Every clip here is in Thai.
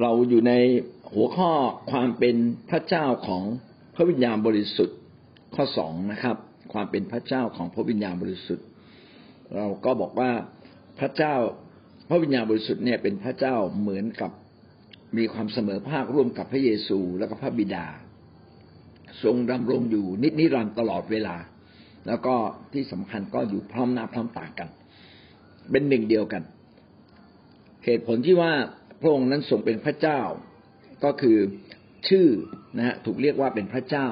เราอยู่ในหัวข้อความเป็นพระเจ้าของพระวิญญาณบริสุทธิ์ข้อสองนะครับ ความเป็นพระเจ้าของพระวิญญาณบริสุทธิ์ เราก็บอกว่าพระเจ้าพระวิญญาณบริสุทธิ์เนี่ยเป็นพระเจ้าเหมือนกับมีความเสมอภาคร่วมกับพระเยซูและก็พระบิดา ทรงดำรงอยู่นิจนิรันดร์ตลอดเวลา แล้วก็ที่สำคัญก็อยู่พร้อมหน้าพร้อมตากัน เป็นหนึ่งเดียวกัน เหตุผลที่ว่า พระองค์นั้นทรงเป็นพระเจ้า ก็คือชื่อนะฮะถูกเรียกว่าเป็นพระเจ้า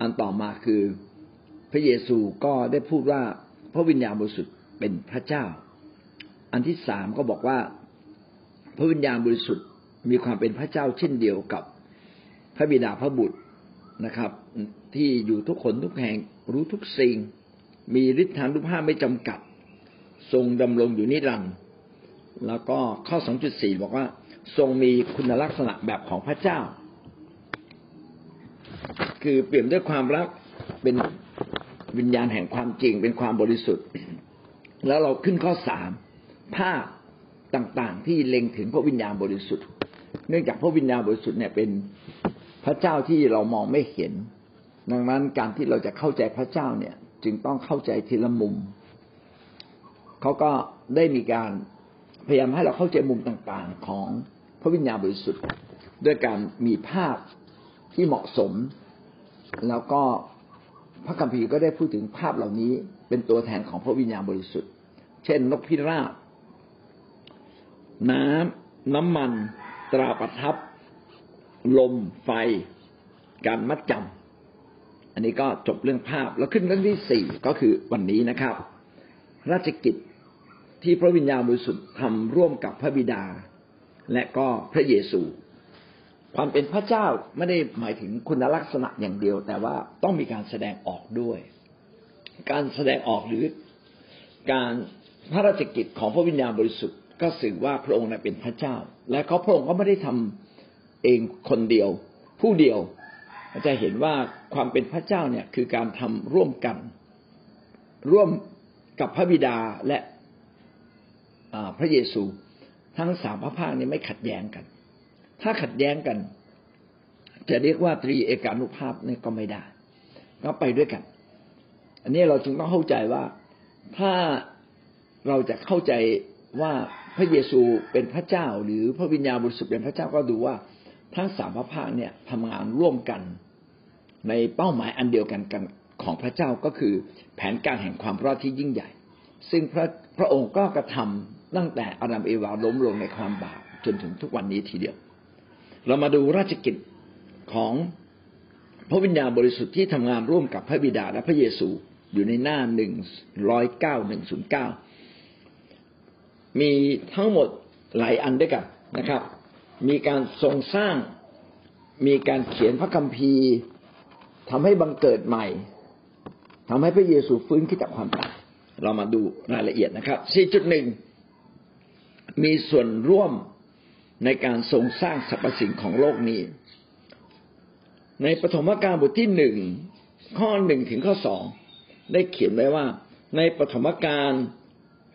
อันต่อมาคือพระเยซูก็ได้พูดว่าพระวิญญาณบริสุทธิ์เป็นพระเจ้า อันที่สามก็บอกว่า พระวิญญาณบริสุทธิ์มีความเป็นพระเจ้าเช่นเดียวกับพระบิดาพระบุตรนะครับ ที่อยู่ทุกคนทุกแห่งรู้ทุกสิ่ง มีฤทธานุภาพไม่จำกัด ทรงดำรงอยู่นิรันดร์ แล้วก็ข้อ 2.4 บอกว่า ทรงมีคุณลักษณะแบบของพระเจ้า คือเปลี่ยนด้วยความรักเป็นวิญญาณแห่งความจริง เป็นความบริสุทธิ์ แล้วเราขึ้นข้อสามภาพต่างๆ ที่เล็งถึงพระวิญญาณบริสุทธิ์ เนื่องจากพระวิญญาณบริสุทธิ์เนี่ยเป็นพระเจ้าที่เรามองไม่เห็น ดังนั้นการที่เราจะเข้าใจพระเจ้าเนี่ย จึงต้องเข้าใจทีละมุม เขาก็ได้มีการ พยายามให้เราเข้าใจมุมต่างๆ ของพระวิญญาณบริสุทธิ์ด้วยการมีภาพที่เหมาะสม แล้วก็พระคัมภีร์ก็ได้พูดถึงภาพเหล่านี้เป็นตัวแทนของพระวิญญาณบริสุทธิ์ เช่น นกพิราบ น้ำน้ำมัน ตราประทับ ลม ไฟ การมัดจำอันนี้ก็จบเรื่องภาพแล้วขึ้นเรื่องที่สี่ก็คือวันนี้นะครับ ราชกิจ ที่พระวิญญาณบริสุทธิ์ทำร่วมกับพระบิดา และก็พระเยซู ความเป็นพระเจ้าไม่ได้หมายถึงคุณลักษณะอย่างเดียว แต่ว่าต้องมีการแสดงออกด้วย การแสดงออกหรือการพระราชกิจของพระวิญญาณบริสุทธิ์ก็สื่อว่าพระองค์เป็นพระเจ้า และเขาพระองค์ก็ไม่ได้ทำเองคนเดียว ผู้เดียวจะเห็นว่าความเป็นพระเจ้าเนี่ยคือการทำร่วมกัน ร่วมกับพระบิดาและ พระเยซู ทั้งสามพระภาคนี้ไม่ขัดแย้งกัน ถ้าขัดแย้งกัน จะเรียกว่าตรีเอกานุภาพนี่ก็ไม่ได้ ก็ไปด้วยกัน อันนี้เราจึงต้องเข้าใจว่าถ้าเราจะเข้าใจว่าพระเยซูเป็นพระเจ้า หรือพระวิญญาณบริสุทธิ์เป็นพระเจ้าก็ดูว่าทั้งสามพระภาคเนี่ยทำงานร่วมกัน ในเป้าหมายอันเดียวกันกันของพระเจ้าก็คือแผนการแห่งความรอดที่ยิ่งใหญ่ ซึ่งพระพระองค์ก็กระทำ ตั้งแต่อาดัมเอวาล้มลงในความบาปจนถึงทุกวันนี้ทีเดียว เรามาดูราชกิจของพระวิญญาณบริสุทธิ์ที่ทำงานร่วมกับพระบิดาและพระเยซูอยู่ในหน้าหนึ่งร้อยเก้าหนึ่งศูนย์เก้ามีทั้งหมดหลายอันด้วยกันนะครับ มีการทรงสร้าง มีการเขียนพระคัมภีร์ทำให้บังเกิดใหม่ทำให้พระเยซูฟื้นขึ้นจากความตายเรามาดูรายละเอียดนะครับ4.1 มีส่วนร่วมในการทรงสร้างสรรพสิ่งของโลกนี้ ในปฐมกาลบทที่หนึ่งข้อหนึ่งถึงข้อสองได้เขียนไว้ว่า ในปฐมกาล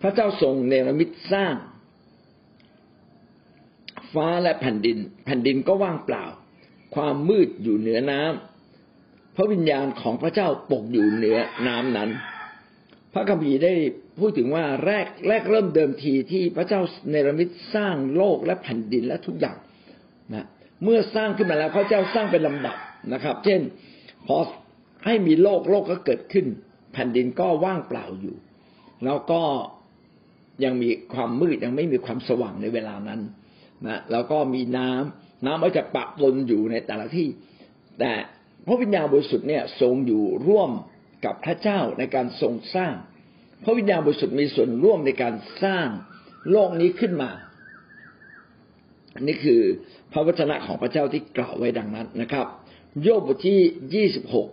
พระเจ้าทรงเนรมิตสร้าง ฟ้าและแผ่นดิน แผ่นดินก็ว่างเปล่า ความมืดอยู่เหนือน้ำพระวิญญาณของพระเจ้าปกอยู่เหนือน้ำนั้น พระคัมภีร์ได้ พูดถึงว่าแรกแรกเริ่มเดิมทีที่พระเจ้าเนรมิตสร้างโลกและแผ่นดินและทุกอย่างนะเมื่อสร้างขึ้นมาแล้วพระเจ้าสร้างเป็นลำดับนะครับ เช่นพอให้มีโลกโลกก็เกิดขึ้น แผ่นดินก็ว่างเปล่าอยู่ แล้วก็ยังมีความมืดยังไม่มีความสว่างในเวลานั้นนะแล้วก็มีน้ำน้ำก็จะปะปนอยู่ในแต่ละที่ แต่พระวิญญาณบริสุทธิ์เนี่ยทรงอยู่ร่วมกับพระเจ้าในการทรงสร้าง พระวิญญาณบริสุทธิ์มีส่วนร่วมในการสร้างโลกนี้ขึ้นมา นี่คือพระวจนะของพระเจ้าที่กล่าวไว้ดังนั้นนะครับ โยบบทที่ยี่สิบหก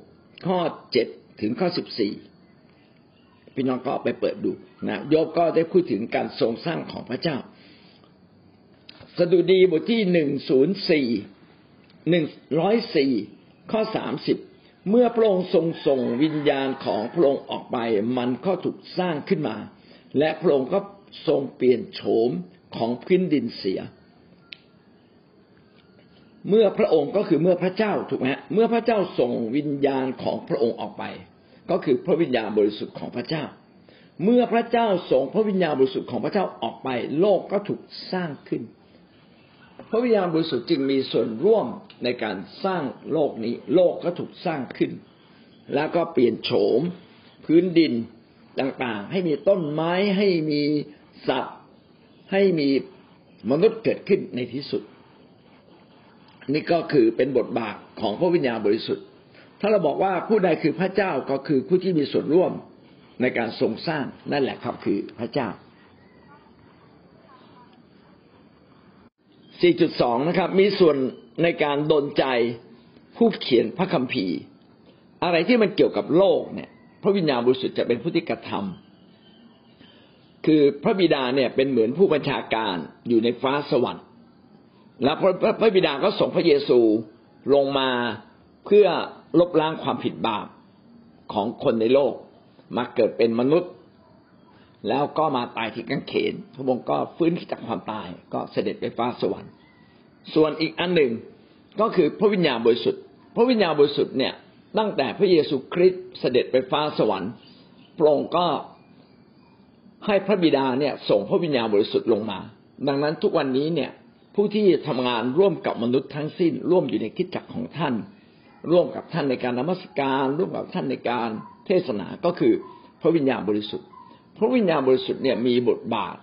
ข้อเจ็ดถึงข้อสิบสี่พี่น้องก็ไปเปิดดูนะโยบก็ได้พูดถึงการทรงสร้างของพระเจ้า สดุดีบทที่หนึ่งศูนย์สี่หนึ่งร้อยสี่ข้อสามสิบ เมื่อพระองค์ทรงส่งวิญญาณของพระองค์ออกไป มันก็ถูกสร้างขึ้นมา และพระองค์ก็ทรงเปลี่ยนโฉมของพื้นดินเสีย เมื่อพระองค์ก็คือเมื่อพระเจ้าถูกไหมเมื่อพระเจ้าส่งวิญญาณของพระองค์ออกไป ก็คือพระวิญญาณบริสุทธิ์ของพระเจ้า เมื่อพระเจ้าส่งพระวิญญาณบริสุทธิ์ของพระเจ้าออกไป โลกก็ถูกสร้างขึ้น พระวิญญาณบริสุทธิ์จึงมีส่วนร่วมในการสร้างโลกนี้ โลกก็ถูกสร้างขึ้น แล้วก็เปลี่ยนโฉม พื้นดินต่างๆ ให้มีต้นไม้ให้มีสัตว์ ให้มีมนุษย์เกิดขึ้นในที่สุด นี่ก็คือเป็นบทบาทของพระวิญญาณบริสุทธิ์ ถ้าเราบอกว่าผู้ใดคือพระเจ้าก็คือผู้ที่มีส่วนร่วมในการทรงสร้างนั่นแหละครับคือพระเจ้า 4.2 นะครับ มีส่วนในการดนใจผู้เขียนพระคัมภีร์ อะไรที่มันเกี่ยวกับโลกเนี่ย พระวิญญาณบริสุทธิ์จะเป็นผู้ที่กระทำคือพระบิดาเนี่ยเป็นเหมือนผู้บัญชาการอยู่ในฟ้าสวรรค์ แล้วพระพระบิดาก็ส่งพระเยซูลงมาเพื่อลบล้างความผิดบาปของคนในโลก มาเกิดเป็นมนุษย์ แล้วก็มาตายที่กางเขนพระองค์ก็ฟื้นขึ้นจากความตายก็เสด็จไปฟ้าสวรรค์ ส่วนอีกอันหนึ่งก็คือพระวิญญาณบริสุทธิ์ พระวิญญาณบริสุทธิ์เนี่ยตั้งแต่พระเยซูคริสต์เสด็จไปฟ้าสวรรค์พระองค์ก็ให้พระบิดาเนี่ยส่งพระวิญญาณบริสุทธิ์ลงมา ดังนั้นทุกวันนี้เนี่ยผู้ที่ทำงานร่วมกับมนุษย์ทั้งสิ้น ร่วมอยู่ในคิดจักรของท่าน ร่วมกับท่านในการนมัสการ ร่วมกับท่านในการเทศนาก็คือพระวิญญาณบริสุทธิ์ พระวิญญาณบริสุทธิ์เนี่ยมีบทบาท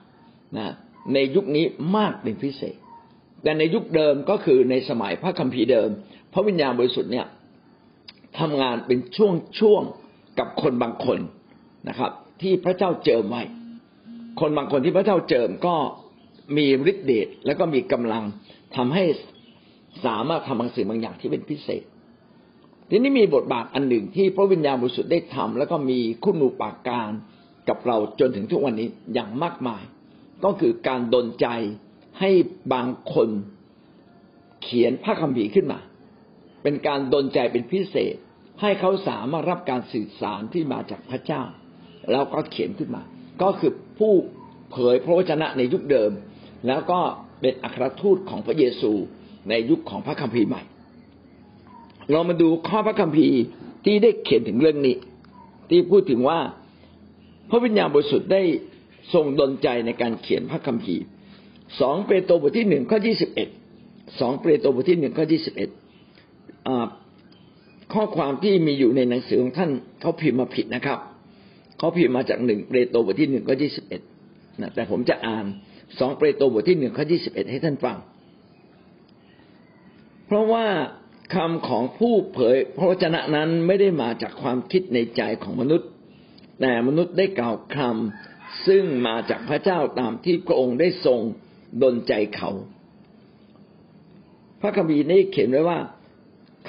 นะในยุคนี้มากเป็นพิเศษ แต่ในยุคเดิมก็คือในสมัยพระคัมภีร์เดิม พระวิญญาณบริสุทธิ์เนี่ยทำงานเป็นช่วงช่วงกับคนบางคนนะครับ ที่พระเจ้าเจิมไว้ คนบางคนที่พระเจ้าเจิมก็มีฤทธิ์เดชแล้วก็มีกำลังทำให้สามารถทำบางสิ่งบางอย่างที่เป็นพิเศษ ทีนี้มีบทบาทอันหนึ่งที่พระวิญญาณบริสุทธิ์ได้ทำแล้วก็มีคุณูปาการ กับเราจนถึงทุกวันนี้อย่างมากมาย ก็คือการดลใจให้บางคนเขียนพระคัมภีร์ขึ้นมา เป็นการดลใจเป็นพิเศษ ให้เขาสามารถรับการสื่อสารที่มาจากพระเจ้า แล้วก็เขียนขึ้นมา ก็คือผู้เผยพระวจนะในยุคเดิม แล้วก็เป็นอัครทูตของพระเยซูในยุคของพระคัมภีร์ใหม่ เรามาดูข้อพระคัมภีร์ที่ได้เขียนถึงเรื่องนี้ ที่พูดถึงว่า พระวิญญาณบริสุทธิ์ได้ทรงดลใจในการเขียนพระคัมภีร์สองเปโตรบทที่หนึ่งข้อยี่สิบเอ็ดสองเปโตรบทที่หนึ่งข้อยี่สิบเอ็ดข้อความที่มีอยู่ในหนังสือของท่านเขาพิมพ์มาผิดนะครับเขาพิมพ์มาจากหนึ่งเปโตรบทที่หนึ่งข้อยี่สิบเอ็ดนะแต่ผมจะอ่านสองเปโตรบทที่หนึ่งข้อยี่สิบเอ็ดให้ท่านฟัง เพราะว่าคำของผู้เผยพระวจนะนั้นไม่ได้มาจากความคิดในใจของมนุษย์ แต่มนุษย์ได้กล่าวคำซึ่งมาจากพระเจ้าตามที่พระองค์ได้ทรงดลใจเขา พระคัมภีร์นี้เขียนไว้ว่า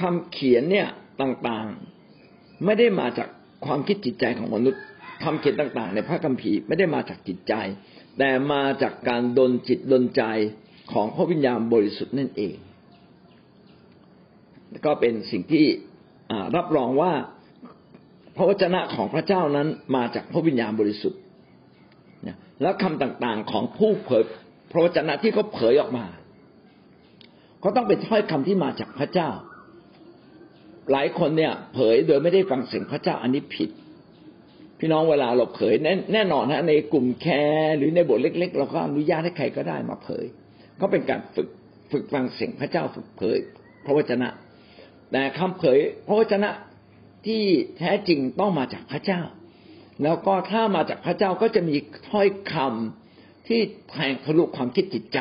คำเขียนเนี่ยต่างๆ ไม่ได้มาจากความคิดจิตใจของมนุษย์คำเขียนต่าง ๆ ในพระคัมภีร์ไม่ได้มาจากจิตใจ แต่มาจากการดลจิตดลใจของพระวิญญาณบริสุทธิ์นั่นเอง ก็เป็นสิ่งที่รับรองว่า พระวจนะของพระเจ้านั้นมาจากพระวิญญาณบริสุทธิ์แล้วคำต่างๆของผู้เผยพระวจนะที่เขาเผยออกมา ก็ต้องเป็นถ้อยคำที่มาจากพระเจ้า หลายคนเนี่ย เผยโดยไม่ได้ฟังเสียงพระเจ้าอันนี้ผิด พี่น้องเวลาเราเผยแน่แนนอนฮะในกลุ่มแคร์หรือในบทเล็ก ๆ เราก็อนุญาตให้ใครก็ได้มาเผย ก็เป็นการฝึกฝึกฟังเสียงพระเจ้าฝึกเผย พระวจนะ แต่คำเผยพระวจนะ ที่แท้จริงต้องมาจากพระเจ้า แล้วก็ถ้ามาจากพระเจ้าก็จะมีถ้อยคำที่แทงทะลุความคิดจิตใจ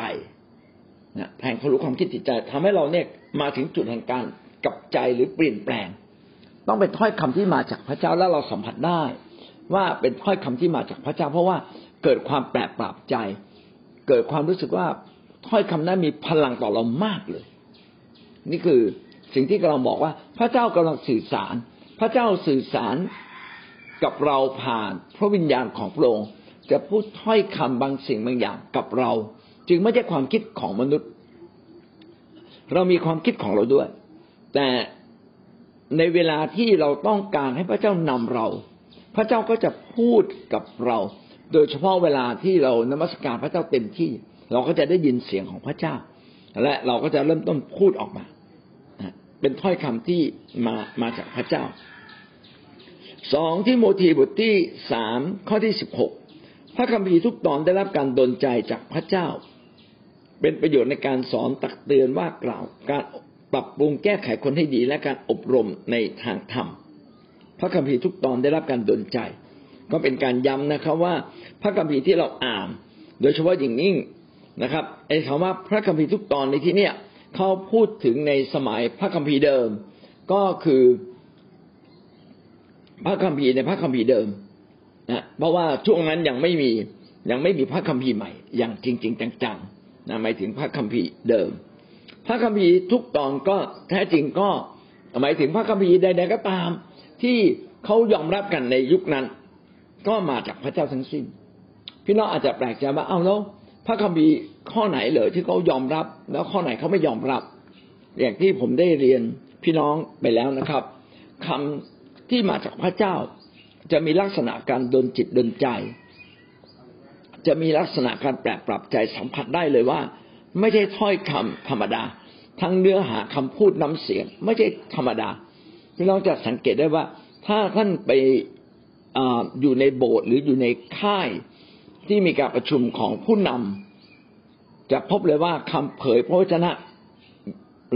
นะแทงทะลุความคิดจิตใจทำให้เราเนี่ยมาถึงจุดแห่งการกลับใจหรือเปลี่ยนแปลง ต้องเป็นถ้อยคำที่มาจากพระเจ้าแล้วเราสัมผัสได้ ว่าเป็นถ้อยคำที่มาจากพระเจ้า เพราะว่าเกิดความแปลกปรับใจ เกิดความรู้สึกว่าถ้อยคำนั้นมีพลังต่อเรามากเลย นี่คือสิ่งที่เราบอกว่าพระเจ้ากำลังสื่อสาร พระเจ้าสื่อสารกับเราผ่านพระวิญญาณของพระองค์จะพูดถ้อยคำบางสิ่งบางอย่างกับเรา จึงไม่ใช่ความคิดของมนุษย์ เรามีความคิดของเราด้วย แต่ในเวลาที่เราต้องการให้พระเจ้านำเรา พระเจ้าก็จะพูดกับเรา โดยเฉพาะเวลาที่เรานมัสการพระเจ้าเต็มที่ เราก็จะได้ยินเสียงของพระเจ้า และเราก็จะเริ่มต้นพูดออกมา เป็นถ้อยคำที่มามาจากพระเจ้าสองที่โมทีบทที่สามข้อที่สิบหกพระคัมภีร์ทุกตอนได้รับการดลใจจากพระเจ้า เป็นประโยชน์ในการสอนตักเตือนว่ากล่าว การปรับปรุงแก้ไขคนให้ดีและการอบรมในทางธรรม พระคัมภีร์ทุกตอนได้รับการดลใจ ก็เป็นการย้ำนะครับว่า พระคัมภีร์ที่เราอ่าน โดยเฉพาะอย่างยิ่งนะครับไอ้คำว่าพระคัมภีร์ทุกตอนในที่เนี้ย เขาพูดถึงในสมัยพระคัมภีร์เดิม ก็คือพระคัมภีร์ในพระคัมภีร์เดิมนะเพราะว่าช่วงนั้นยังไม่มียังไม่มีพระคัมภีร์ใหม่ อย่างจริง ๆ จังๆนะหมายถึงพระคัมภีร์เดิม พระคัมภีร์ทุกตอนก็แท้จริงก็หมายถึงพระคัมภีร์ใดๆก็ตาม ที่เขายอมรับกันในยุคนั้น ก็มาจากพระเจ้าทั้งสิ้น พี่น้องอาจจะแปลกใจว่าเอ้าแล้วพระคัมภีร์ ข้อไหนเลยที่เขายอมรับ แล้วข้อไหนเขาไม่ยอมรับ อย่างที่ผมได้เรียนพี่น้องไปแล้วนะครับคำที่มาจากพระเจ้า จะมีลักษณะการดนจิตดนใจ จะมีลักษณะการแปลปรับใจสัมผัสได้เลยว่า ไม่ใช่ถ้อยคำธรรมดา ทั้งเนื้อหาคำพูดน้ำเสียง ไม่ใช่ธรรมดาพี่น้องจะสังเกตได้ว่า ถ้าท่านไปออยู่ในโบสถ์หรืออยู่ในค่ายที่มีการประชุมของผู้นำ จะพบเลยว่าคำเผยพระวจนะ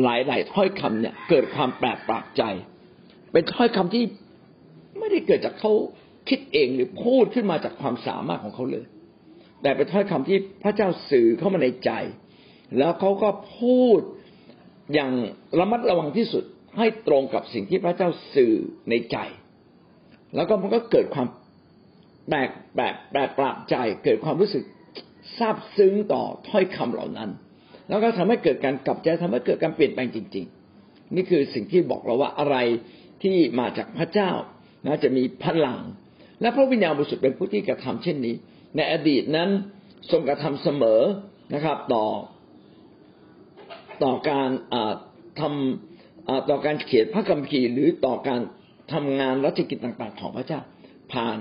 หลายๆถ้อยคำเนี่ย เกิดความแปลกประหลาดใจ เป็นถ้อยคำที่ไม่ได้เกิดจากเขาคิดเองหรือพูดขึ้นมาจากความสามารถของเขาเลย แต่เป็นถ้อยคำที่พระเจ้าสื่อเข้ามาในใจ แล้วเขาก็พูดอย่างระมัดระวังที่สุดให้ตรงกับสิ่งที่พระเจ้าสื่อในใจ แล้วก็มันก็เกิดความแปลกแปลกแปลกประหลาดใจ เกิดความรู้สึก ซาบซึ้งต่อถ้อยคำเหล่านั้น แล้วก็ทำให้เกิดการกลับใจทำให้เกิดการเปลี่ยนแปลงจริง ๆ นี่คือสิ่งที่บอกเราว่าอะไรที่มาจากพระเจ้านะจะมีพลัง และพระวิญญาณบริสุทธิ์เป็นผู้ที่กระทำเช่นนี้ ในอดีตนั้นทรงกระทำเสมอนะครับ ต่อต่อการทำต่อการเขียนพระคัมภีร์หรือต่อการทำงานรัชกิจต่าง ๆ ของพระเจ้า ผ่าน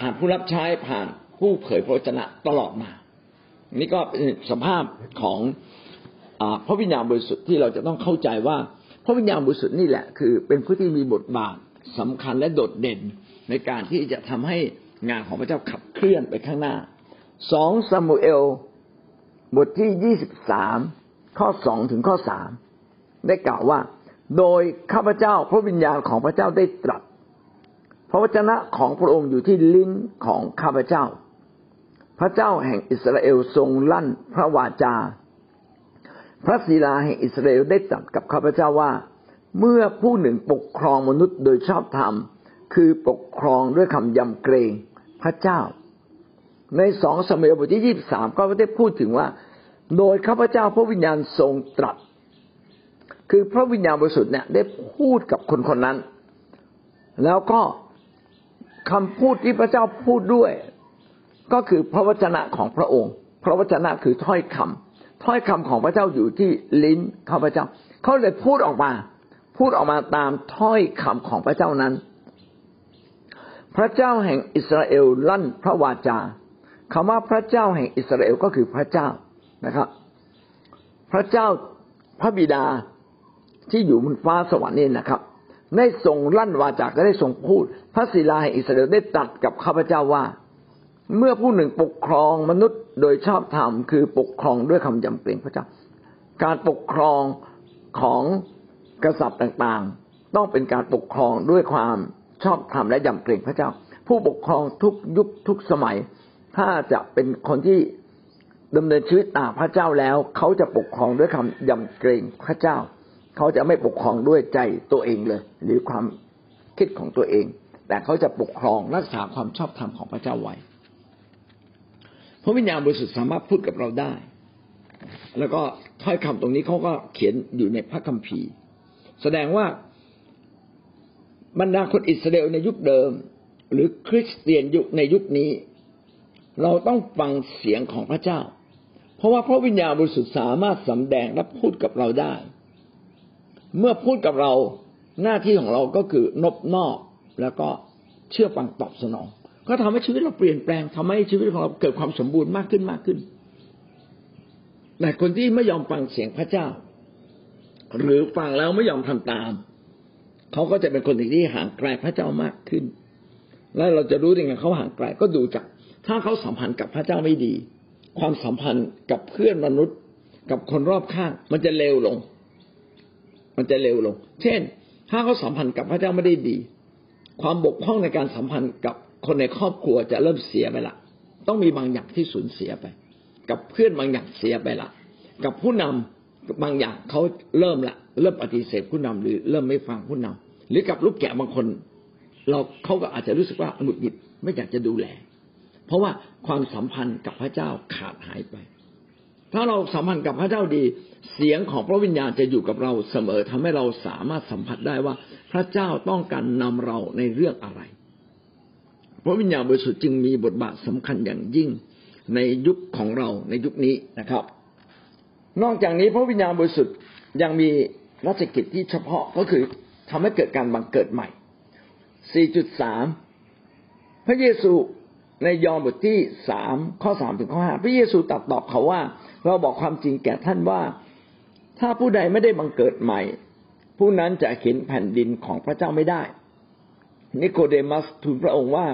ผ่านผู้รับใช้ผ่าน ผู้เผยพระชนะตลอดมา นี่ก็เป็นสภาพของอพระวิญญาณบริสุทธิ์ที่เราจะต้องเข้าใจว่า พระวิญญาณบริสุทธิ์นี่แหละคือ เป็นผู้ที่มีบทบาทสำคัญและโดดเด่นในการที่จะทำให้งานของพระเจ้าขับเคลื่อนไปข้างหน้าสองซามูเอลบทที่ยี่สิบสามข้อสองถึงข้อสามได้กล่าวว่า โดยข้าพเจ้าพระวิญญาณของพระเจ้าได้ตรัสพระวจนะของพระองค์อยู่ที่ลิ้นของข้าพเจ้า พระเจ้าแห่งอิสราเอลทรงลั่นพระวาจา พระศิลาแห่งอิสราเอลได้ตรัสกับข้าพเจ้าว่า เมื่อผู้หนึ่งปกครองมนุษย์โดยชอบธรรม คือปกครองด้วยคำยำเกรงพระเจ้า ในสองสมัยบทที่ยี่บสามก็ได้พูดถึงว่า โดยข้าพเจ้าพระวิญญาณทรงตรัส คือพระวิญญาณบริสุทธิ์เนี่ยได้พูดกับคนคนนั้น แล้วก็คำพูดที่พระเจ้าพูดด้วย ก็คือพระวจนะของพระองค์ พระวจนะคือถ้อยคำถ้อยคำของพระเจ้าอยู่ที่ลิ้นข้าพเจ้า เขาเลยพูดออกมา พูดออกมาตามถ้อยคำของพระเจ้านั้น พระเจ้าแห่งอิสราเอลลั่นพระวาจาคำว่าพระเจ้าแห่งอิสราเอลก็คือพระเจ้านะครับ พระเจ้าพระบิดาที่อยู่บนฟ้าสวรรค์นี่นะครับ ได้ทรงลั่นวาจาก็ได้ทรงพูด พระศิลาแห่งอิสราเอลได้ตัดกับข้าพเจ้าว่า เมื่อผู้หนึ่งปกครองมนุษย์โดยชอบธรรมคือปกครองด้วยคำยำเกรงพระเจ้า การปกครองของกษัตริย์ต่างๆ ต้องเป็นการปกครองด้วยความชอบธรรมและยำเกรงพระเจ้า ผู้ปกครองทุกยุคทุกสมัย ถ้าจะเป็นคนที่ดำเนินชีวิตตามพระเจ้าแล้ว เขาจะปกครองด้วยคำยำเกรงพระเจ้า เขาจะไม่ปกครองด้วยใจตัวเองเลย หรือความคิดของตัวเอง แต่เขาจะปกครองรักษาความชอบธรรมของพระเจ้าไว้ พระวิญญาณบริสุทธิ์สามารถพูดกับเราได้ แล้วก็ถ้อยคำตรงนี้เขาก็เขียนอยู่ในพระคัมภีร์ แสดงว่าบรรดาคนอิสราเอลในยุคเดิม หรือคริสเตียนยุคในยุคนี้ เราต้องฟังเสียงของพระเจ้า เพราะว่าพระวิญญาณบริสุทธิ์สามารถสำแดงและพูดกับเราได้ เมื่อพูดกับเราหน้าที่ของเราก็คือนบนอกแล้วก็เชื่อฟังตอบสนอง ก็ทำให้ชีวิตเราเปลี่ยนแปลงทำให้ชีวิตของเราเกิดความสมบูรณ์มากขึ้นมากขึ้น แต่คนที่ไม่ยอมฟังเสียงพระเจ้า หรือฟังแล้วไม่ยอมทำตาม เขาก็จะเป็นคนที่ห่างไกลพระเจ้ามากขึ้น แล้วเราจะรู้ยังไงเขาห่างไกลก็ดูจาก ถ้าเขาสัมพันธ์กับพระเจ้าไม่ดี ความสัมพันธ์กับเพื่อนมนุษย์กับคนรอบข้าง มันจะเลวลง มันจะเลวลง เช่น ถ้าเขาสัมพันธ์กับพระเจ้าไม่ได้ดี ความบกพร่องในการสัมพันธ์กับ คนในครอบครัวจะเริ่มเสียไปละต้องมีบางอย่างที่สูญเสียไป กับเพื่อนบางอย่างเสียไปละกับผู้นำบางอย่างเขาเริ่มละเริ่มปฏิเสธผู้นำหรือเริ่มไม่ฟังผู้นำหรือกับลูกแกะบางคน เราเขาก็อาจจะรู้สึกว่าหงุดหงิดไม่อยากจะดูแล เพราะว่าความสัมพันธ์กับพระเจ้าขาดหายไป ถ้าเราสัมพันธ์กับพระเจ้าดี เสียงของพระวิญญาณจะอยู่กับเราเสมอทำให้เราสามารถสัมผัสได้ว่าพระเจ้าต้องการนำเราในเรื่องอะไร พระวิญญาณบริสุทธิ์จึงมีบทบาทสำคัญอย่างยิ่งในยุคของเราในยุคนี้นะครับ นอกจากนี้พระวิญญาณบริสุทธิ์ยังมีราชกิจที่เฉพาะก็คือทำให้เกิดการบังเกิดใหม่ 4.3 พระเยซูในยอห์นบทที่สามข้อสามถึงข้อห้าพระเยซูตรัสตอบเขาว่า เราบอกความจริงแก่ท่านว่า ถ้าผู้ใดไม่ได้บังเกิดใหม่ ผู้นั้นจะเห็นแผ่นดินของพระเจ้าไม่ได้ นิโคเดมัสทูลพระองค์ว่า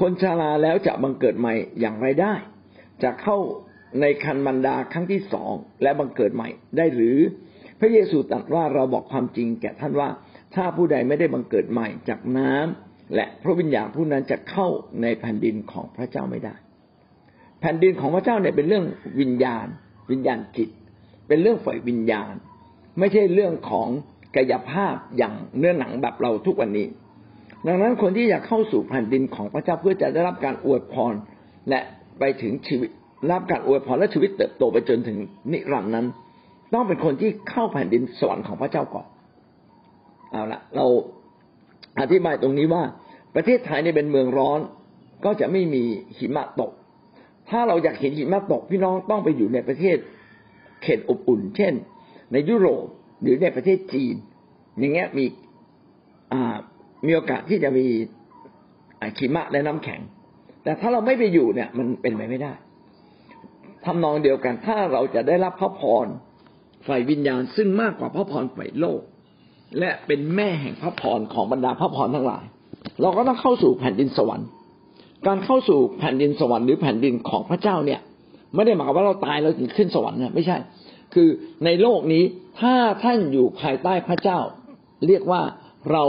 คนชาราแล้วจะบังเกิดใหม่อย่างไรได้ จะเข้าในคันมันดาครั้งที่สองและบังเกิดใหม่ได้หรือ พระเยซูตรัสว่าเราบอกความจริงแก่ท่านว่า ถ้าผู้ใดไม่ได้บังเกิดใหม่จากน้ำและพระวิญญาณผู้นั้นจะเข้าในแผ่นดินของพระเจ้าไม่ได้ แผ่นดินของพระเจ้าเนี่ยเป็นเรื่องวิญญาณ วิญญาณจิต เป็นเรื่องฝ่ายวิญญาณ ไม่ใช่เรื่องของกายภาพอย่างเนื้อหนังแบบเราทุกวันนี้ ดังนั้นคนที่อยากเข้าสู่แผ่นดินของพระเจ้าเพื่อจะได้รับการอวยพรและไปถึงชีวิตรับการอวยพรและชีวิตเติบโตไปจนถึงนิรันดร์นั้น ต้องเป็นคนที่เข้าแผ่นดินสวรรค์ของพระเจ้าก่อนเอาละเราอธิบายตรงนี้ว่า ประเทศไทยเนี่ยเป็นเมืองร้อน ก็จะไม่มีหิมะตก ถ้าเราอยากเห็นหิมะตกพี่น้องต้องไปอยู่ในประเทศเขตอบอุ่น เช่น ในยุโรปหรือในประเทศจีน อย่างเงี้ยมีอ่า มีโอกาสที่จะมีขีมะและน้ำแข็ง แต่ถ้าเราไม่ไปอยู่เนี่ย มันเป็นไปไม่ได้ทำนองเดียวกัน ถ้าเราจะได้รับพระพรฝ่ายวิญญาณซึ่งมากกว่าพระพรฝ่ายโลก และเป็นแม่แห่งพระพรของบรรดาพระพรทั้งหลาย เราก็ต้องเข้าสู่แผ่นดินสวรรค์ การเข้าสู่แผ่นดินสวรรค์หรือแผ่นดินของพระเจ้าเนี่ย ไม่ได้หมายความว่าเราตายเราถึงขึ้นสวรรค์นะไม่ใช่ คือในโลกนี้ถ้าท่านอยู่ภายใต้พระเจ้า เรียกว่าเรา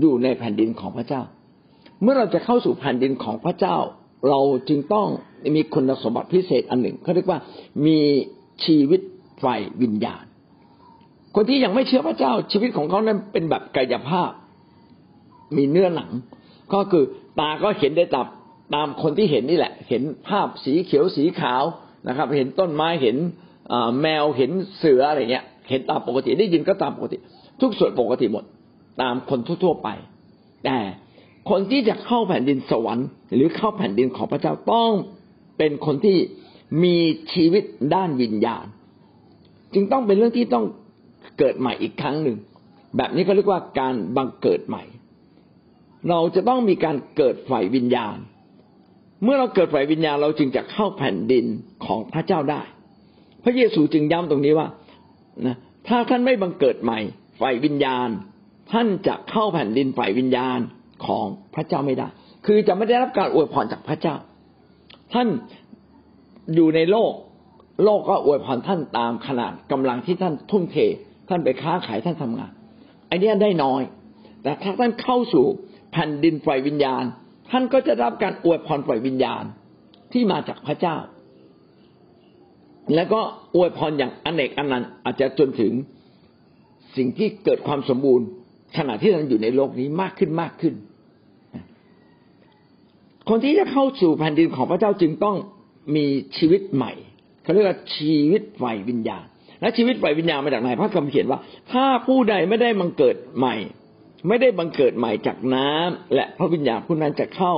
อยู่ในแผ่นดินของพระเจ้า เมื่อเราจะเข้าสู่แผ่นดินของพระเจ้า เราจึงต้องมีคุณสมบัติพิเศษอันหนึ่งเขาเรียกว่ามีชีวิตไฟวิญญาณ คนที่ยังไม่เชื่อพระเจ้า ชีวิตของเขานั้นเป็นแบบกายภาพ มีเนื้อหนัง ก็คือตาก็เห็นได้ตามตามคนที่เห็นนี่แหละ เห็นภาพสีเขียวสีขาวนะครับ เห็นต้นไม้เห็นแมวเห็นเสืออะไรเงี้ย เห็นตามปกติได้ยินก็ตามปกติ ทุกส่วนปกติหมด ตามคนทั่วๆไป แต่คนที่จะเข้าแผ่นดินสวรรค์ หรือเข้าแผ่นดินของพระเจ้าต้องเป็นคนที่มีชีวิตด้านวิญญาณ จึงต้องเป็นเรื่องที่ต้องเกิดใหม่อีกครั้งหนึ่ง แบบนี้ก็เรียกว่าการบังเกิดใหม่ เราจะต้องมีการเกิดฝ่ายวิญญาณ เมื่อเราเกิดฝ่ายวิญญาณเราจึงจะเข้าแผ่นดินของพระเจ้าได้ พระเยซูจึงย้ำตรงนี้ว่านะถ้าท่านไม่บังเกิดใหม่ฝ่ายวิญญาณ ท่านจะเข้าแผ่นดินฝ่ายวิญญาณของพระเจ้าไม่ได้ คือจะไม่ได้รับการอวยพรจากพระเจ้า ท่านอยู่ในโลก โลกก็อวยพรท่านตามขนาดกำลังที่ท่านทุ่มเท ท่านไปค้าขายท่านทำงานไอ้นี้ได้น้อย แต่ถ้าท่านเข้าสู่แผ่นดินฝ่ายวิญญาณ ท่านก็จะรับการอวยพรฝ่ายวิญญาณที่มาจากพระเจ้า แล้วก็อวยพรอย่างอเนกอันันต์อาจจะจนถึงสิ่งที่เกิดความสมบูรณ์ ขณะที่เราอยู่ในโลกนี้มากขึ้นมากขึ้น คนที่จะเข้าสู่แผ่นดินของพระเจ้าจึงต้องมีชีวิตใหม่เขาเรียกว่าชีวิตไฟวิญญาณ และชีวิตไฟวิญญาณมาจากไหนพระคัมภีร์เขียนว่า ถ้าผู้ใดไม่ได้บังเกิดใหม่ ไม่ได้บังเกิดใหม่จากน้ำและพระวิญญาณผู้นั้นจะเข้า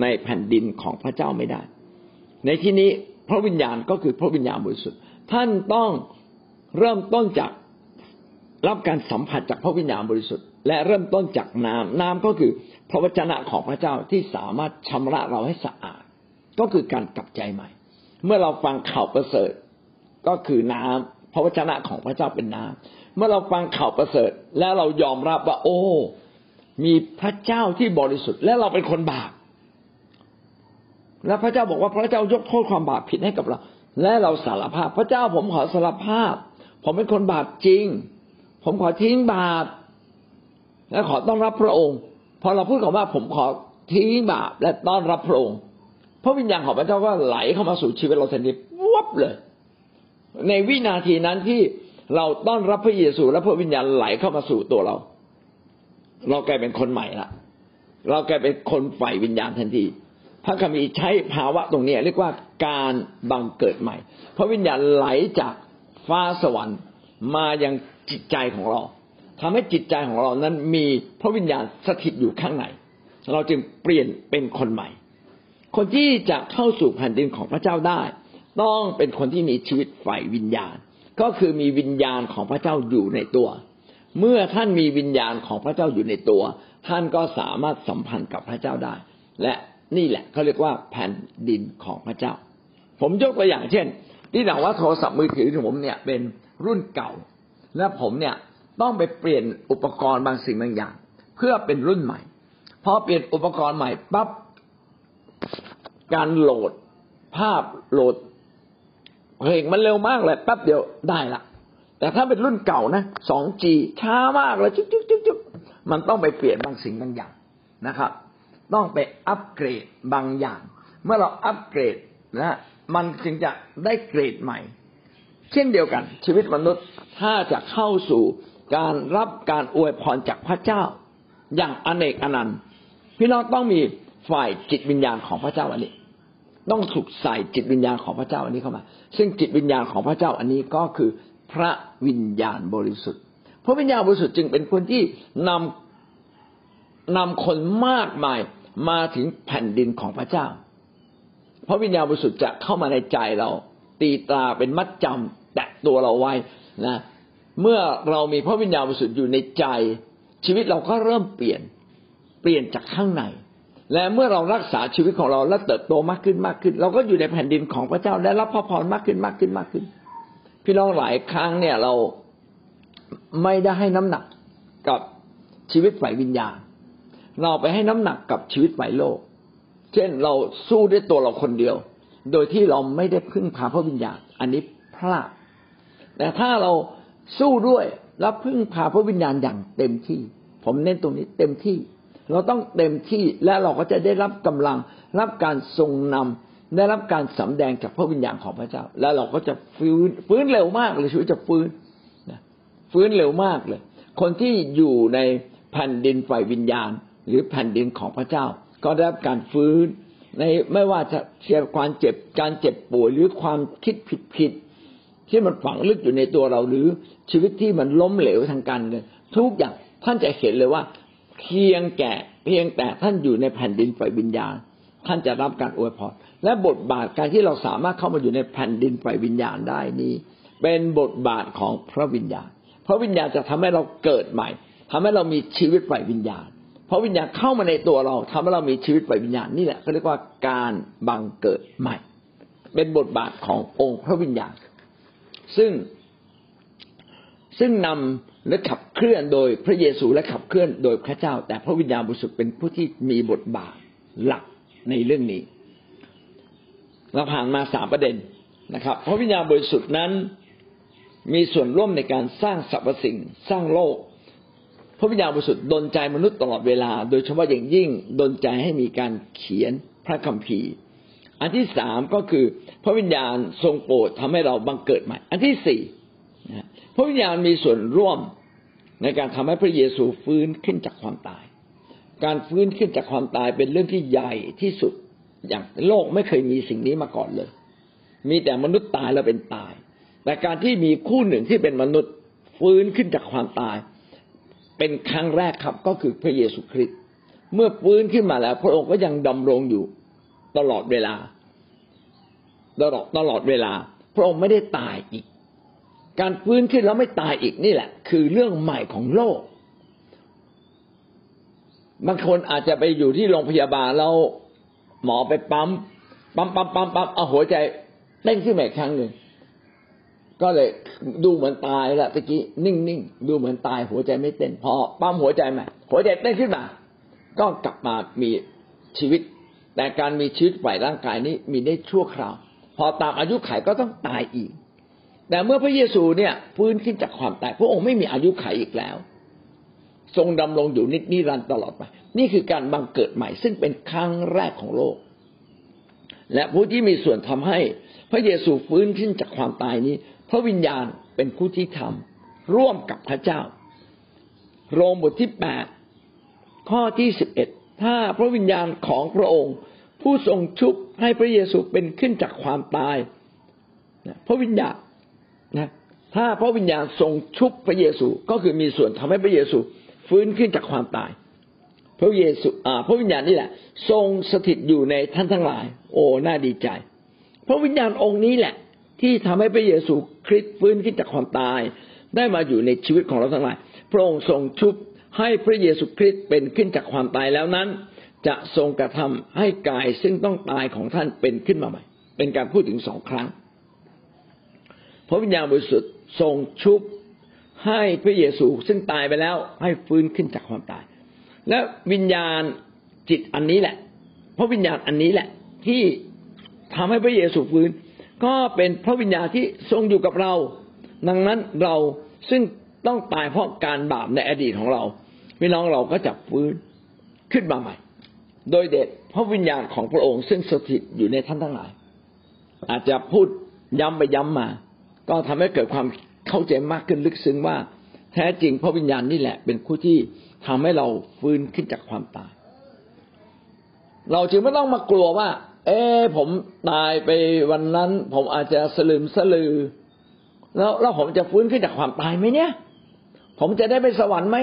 ในแผ่นดินของพระเจ้าไม่ได้ ในที่นี้พระวิญญาณก็คือพระวิญญาณบริสุทธิ์ท่านต้องเริ่มต้นจากรับการสัมผัสจากพระวิญญาณบริสุทธิ์ และเริ่มต้นจากน้ำน้ำก็คือพระวจนะของพระเจ้าที่สามารถชำระเราให้สะอาด ก็คือการกลับใจใหม่ เมื่อเราฟังข่าวประเสริฐ ก็คือน้ำพระวจนะของพระเจ้าเป็นน้ำเมื่อเราฟังข่าวประเสริฐ แล้วเรายอมรับว่า โอ้ มีพระเจ้าที่บริสุทธิ์ และเราเป็นคนบาปและพระเจ้าบอกว่าพระเจ้ายกโทษความบาปผิดให้กับเรา และเราสารภาพ พระเจ้าผมขอสารภาพ ผมเป็นคนบาปจริง ผมขอทิ้งบาป และขอต้อนรับพระองค์ พอเราพูดคำว่าผมขอทิ้งบาปและต้อนรับพระองค์พระวิญญาณของพระเจ้าก็ไหลเข้ามาสู่ชีวิตเราทันทีวับเลย ในวินาทีนั้นที่เราต้อนรับพระเยซู และพระวิญญาณไหลเข้ามาสู่ตัวเรา เรากลายเป็นคนใหม่ละเรากลายเป็นคนฝ่ายวิญญาณทันที พระคัมภีร์ใช้ภาวะตรงนี้ เรียกว่าการบังเกิดใหม่ พระวิญญาณไหลจากฟ้าสวรรค์มายังจิตใจของเรา ทำให้จิตใจของเรานั้นมีพระวิญญาณสถิตอยู่ข้างใน เราจึงเปลี่ยนเป็นคนใหม่ คนที่จะเข้าสู่แผ่นดินของพระเจ้าได้ ต้องเป็นคนที่มีชีวิตฝ่ายวิญญาณ ก็คือมีวิญญาณของพระเจ้าอยู่ในตัว เมื่อท่านมีวิญญาณของพระเจ้าอยู่ในตัว ท่านก็สามารถสัมพันธ์กับพระเจ้าได้ และนี่แหละเขาเรียกว่าแผ่นดินของพระเจ้า ผมยกตัวอย่างเช่น ที่หนังว่าโทรศัพท์มือถือของผมเนี่ยเป็นรุ่นเก่า และผมเนี่ย ต้องไปเปลี่ยนอุปกรณ์บางสิ่งบางอย่าง เพื่อเป็นรุ่นใหม่พอเปลี่ยนอุปกรณ์ใหม่ปั๊บการโหลดภาพโหลดเพลงมันเร็วมากเลยแป๊บเดียวได้ละแต่ถ้าเป็นรุ่นเก่านะ 2G ช้ามากเลยจุ๊บจุ๊บจุ๊บจุ๊บมันต้องไปเปลี่ยนบางสิ่งบางอย่างนะครับ ต้องไปอัปเกรดบางอย่าง เมื่อเราอัปเกรดนะมันจึงจะได้เกรดใหม่ เช่นเดียวกัน ชีวิตมนุษย์ถ้าจะเข้าสู่ การรับการอวยพรจากพระเจ้า อย่างอเนกอนันต์พี่น้องต้องมีฝ่ายจิตวิญญาณของพระเจ้าอันนี้ ต้องถูกใส่จิตวิญญาณของพระเจ้าอันนี้เข้ามา ซึ่งจิตวิญญาณของพระเจ้าอันนี้ก็คือพระวิญญาณบริสุทธิ์ พระวิญญาณบริสุทธิ์จึงเป็นคนที่นำนำคนมากมายมาถึงแผ่นดินของพระเจ้า พระวิญญาณบริสุทธิ์จะเข้ามาในใจเรา ตีตราเป็นมัดจำแตะตัวเราไว้นะ เมื่อเรามีพระวิญญาณบริสุทธิ์อยู่ในใจชีวิตเราก็เริ่มเปลี่ยนเปลี่ยนจากข้างใน และเมื่อเรารักษาชีวิตของเราและเติบโตมากขึ้นมากขึ้น เราก็อยู่ในแผ่นดินของพระเจ้าได้รับพระพรมากขึ้นมากขึ้นมากขึ้น พี่น้องหลายครั้งเนี่ยเราไม่ได้ให้น้ำหนักกับชีวิตฝ่ายวิญญาณ เราไปให้น้ำหนักกับชีวิตฝ่ายโลก เช่นเราสู้ด้วยตัวเราคนเดียว โดยที่เราไม่ได้พึ่งพาพระวิญญาณ อันนี้พลาดแต่ถ้าเรา สู้ด้วยแล้วพึ่งพาพระวิญญาณอย่างเต็มที่ ผมเน้นตรงนี้เต็มที่ เราต้องเต็มที่และเราก็จะได้รับกำลัง รับการทรงนำได้รับการสำแดงจากพระวิญญาณของพระเจ้า แล้วเราก็จะฟื้นฟื้นเร็วมากเลยชีวิตจะฟื้นฟื้นเร็วมากเลย คนที่อยู่ในแผ่นดินฝ่ายวิญญาณ หรือแผ่นดินของพระเจ้า ก็ได้รับการฟื้นในไม่ว่าจะเสียความเจ็บการเจ็บป่วยหรือความคิดผิดผิด ที่มันฝังลึกอยู่ในตัวเราหรือชีวิตที่มันล้มเหลวทางการเงินทุกอย่างท่านจะเห็นเลยว่าเพียงแก่เพียงแต่ท่านอยู่ในแผ่นดินฝ่ายวิญญาณ ท่านจะรับการอวยพรและบทบาทการที่เราสามารถเข้ามาอยู่ในแผ่นดินฝ่ายวิญญาณได้นี้ เป็นบทบาทของพระวิญญาณ พระวิญญาณจะทำให้เราเกิดใหม่ทำให้เรามีชีวิตฝ่ายวิญญาณพระวิญญาณเข้ามาในตัวเราทำให้เรามีชีวิตฝ่ายวิญญาณนี่แหละเขาเรียกว่าการบังเกิดใหม่ เป็นบทบาทขององค์พระวิญญาณ ซึ่งซึ่งนำและขับเคลื่อนโดยพระเยซูและขับเคลื่อนโดยพระเจ้า แต่พระวิญญาณบริสุทธิ์เป็นผู้ที่มีบทบาทหลักในเรื่องนี้เราผ่านมาสามประเด็นนะครับ พระวิญญาณบริสุทธิ์นั้น มีส่วนร่วมในการสร้างสรรพสิ่งสร้างโลก พระวิญญาณบริสุทธิ์ดลใจมนุษย์ตลอดเวลา โดยเฉพาะอย่างยิ่งดลใจให้มีการเขียนพระคัมภีร์ อันที่สามก็คือ พระวิญญาณทรงโปรดทำให้เราบังเกิดใหม่ อันที่สี่พระวิญญาณมีส่วนร่วมในการทำให้พระเยซูฟื้นขึ้นจากความตาย การฟื้นขึ้นจากความตายเป็นเรื่องที่ใหญ่ที่สุด อย่างโลกไม่เคยมีสิ่งนี้มาก่อนเลย มีแต่มนุษย์ตายแล้วเป็นตาย แต่การที่มีคู่หนึ่งที่เป็นมนุษย์ฟื้นขึ้นจากความตาย เป็นครั้งแรกครับก็คือพระเยซูคริสต์เมื่อฟื้นขึ้นมาแล้ว พระองค์ก็ยังดำรงอยู่ ตลอดเวลา ตลอดตลอดเวลา พระองค์ไม่ได้ตายอีก การฟื้นขึ้นแล้วไม่ตายอีกนี่แหละ คือเรื่องใหม่ของโลกบางคนอาจจะไปอยู่ที่โรงพยาบาลแล้วหมอไปปั๊มปั๊มปั๊มปั๊มปั๊มเอาหัวใจเต้นขึ้นมาอีกครั้งหนึ่งก็เลยดูเหมือนตายแล้วตะกี้นิ่งๆดูเหมือนตายหัวใจไม่เต้นพอปั๊มหัวใจใหม่หัวใจเต้นขึ้นมา ก็กลับมามีชีวิต แต่การมีชีวิตฝ่ายร่างกายนี้มีได้ชั่วคราว พอตามอายุไขก็ต้องตายอีก แต่เมื่อพระเยซูเนี่ยฟื้นขึ้นจากความตาย พระองค์ไม่มีอายุไขอีกแล้ว ทรงดำรงอยู่นิจนิรันดร์ตลอดไปนี่คือการบังเกิดใหม่ ซึ่งเป็นครั้งแรกของโลก และผู้ที่มีส่วนทำให้พระเยซูฟื้นขึ้นจากความตายนี้ พระวิญญาณเป็นผู้ที่ทำร่วมกับพระเจ้า โรมบทที่แปดข้อที่สิบเอ็ด ถ้าพระวิญญาณของพระองค์ ผู้ทรงชุบให้พระเยซูเป็นขึ้นจากความตายพระวิญญาณนะถ้าพระวิญญาณทรงชุบพระเยซูก็คือมีส่วนทำให้พระเยซูฟื้นขึ้นจากความตาย พระเยซูอ่าพระวิญญาณนี่แหละ ทรงสถิตอยู่ในท่านทั้งหลาย โอ้น่าดีใจ พระวิญญาณองค์นี้แหละ ที่ทำให้พระเยซูคริสต์ฟื้นขึ้นจากความตาย ได้มาอยู่ในชีวิตของเราทั้งหลาย พระองค์ทรงชุบ ให้พระเยซูคริสต์เป็นขึ้นจากความตายแล้วนั้น จะทรงกระทำให้กายซึ่งต้องตายของท่านเป็นขึ้นมาใหม่ เป็นการพูดถึงสองครั้ง พระวิญญาณบริสุทธิ์ทรงชุบให้พระเยซูซึ่งตายไปแล้วให้ฟื้นขึ้นจากความตาย และวิญญาณจิตอันนี้แหละ พระวิญญาณอันนี้แหละ ที่ทำให้พระเยซูฟื้น ก็เป็นพระวิญญาณที่ทรงอยู่กับเรา ดังนั้นเราซึ่งต้องตายเพราะการบาปในอดีตของเรา พี่น้องเราก็จะฟื้นขึ้นมาใหม่ โดยเด็ดพระวิญญาณของพระองค์ซึ่งสถิตอยู่ในท่านทั้งหลาย อาจจะพูดย้ำไปย้ำมา ก็ทำให้เกิดความเข้าใจมากขึ้นลึกซึ้งว่า แท้จริงพระวิญญาณนี่แหละ เป็นผู้ที่ทำให้เราฟื้นขึ้นจากความตาย เราจึงไม่ต้องมากลัวว่า เอ๊ผมตายไปวันนั้น ผมอาจจะสลืมสลือ แล้วแล้วผมจะฟื้นขึ้นจากความตายไหมเนี่ย ผมจะได้ไปสวรรค์ไหม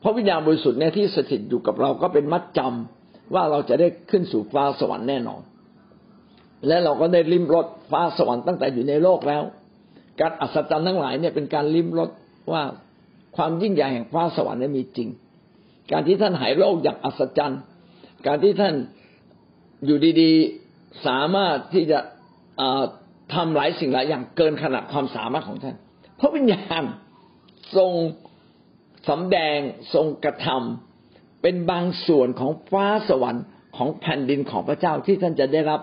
เพราะวิญญาณบริสุทธิ์เนี่ยที่สถิตอยู่กับเราก็เป็นมัดจำว่าเราจะได้ขึ้นสู่ฟ้าสวรรค์แน่นอน และเราก็ได้ลิ้มรสฟ้าสวรรค์ตั้งแต่อยู่ในโลกแล้ว การอัศจรรย์ทั้งหลายเนี่ยเป็นการลิ้มรสว่าความยิ่งใหญ่แห่งฟ้าสวรรค์นั้นมีจริง การที่ท่านหายโรคอย่างอัศจรรย์ การที่ท่านอยู่ดีๆสามารถที่จะทำหลายสิ่งหลายอย่างเกินขนาดความสามารถของท่าน เพราะวิญญาณทรง สำแดงทรงกระทำเป็นบางส่วนของฟ้าสวรรค์ของแผ่นดินของพระเจ้าที่ท่านจะได้รับ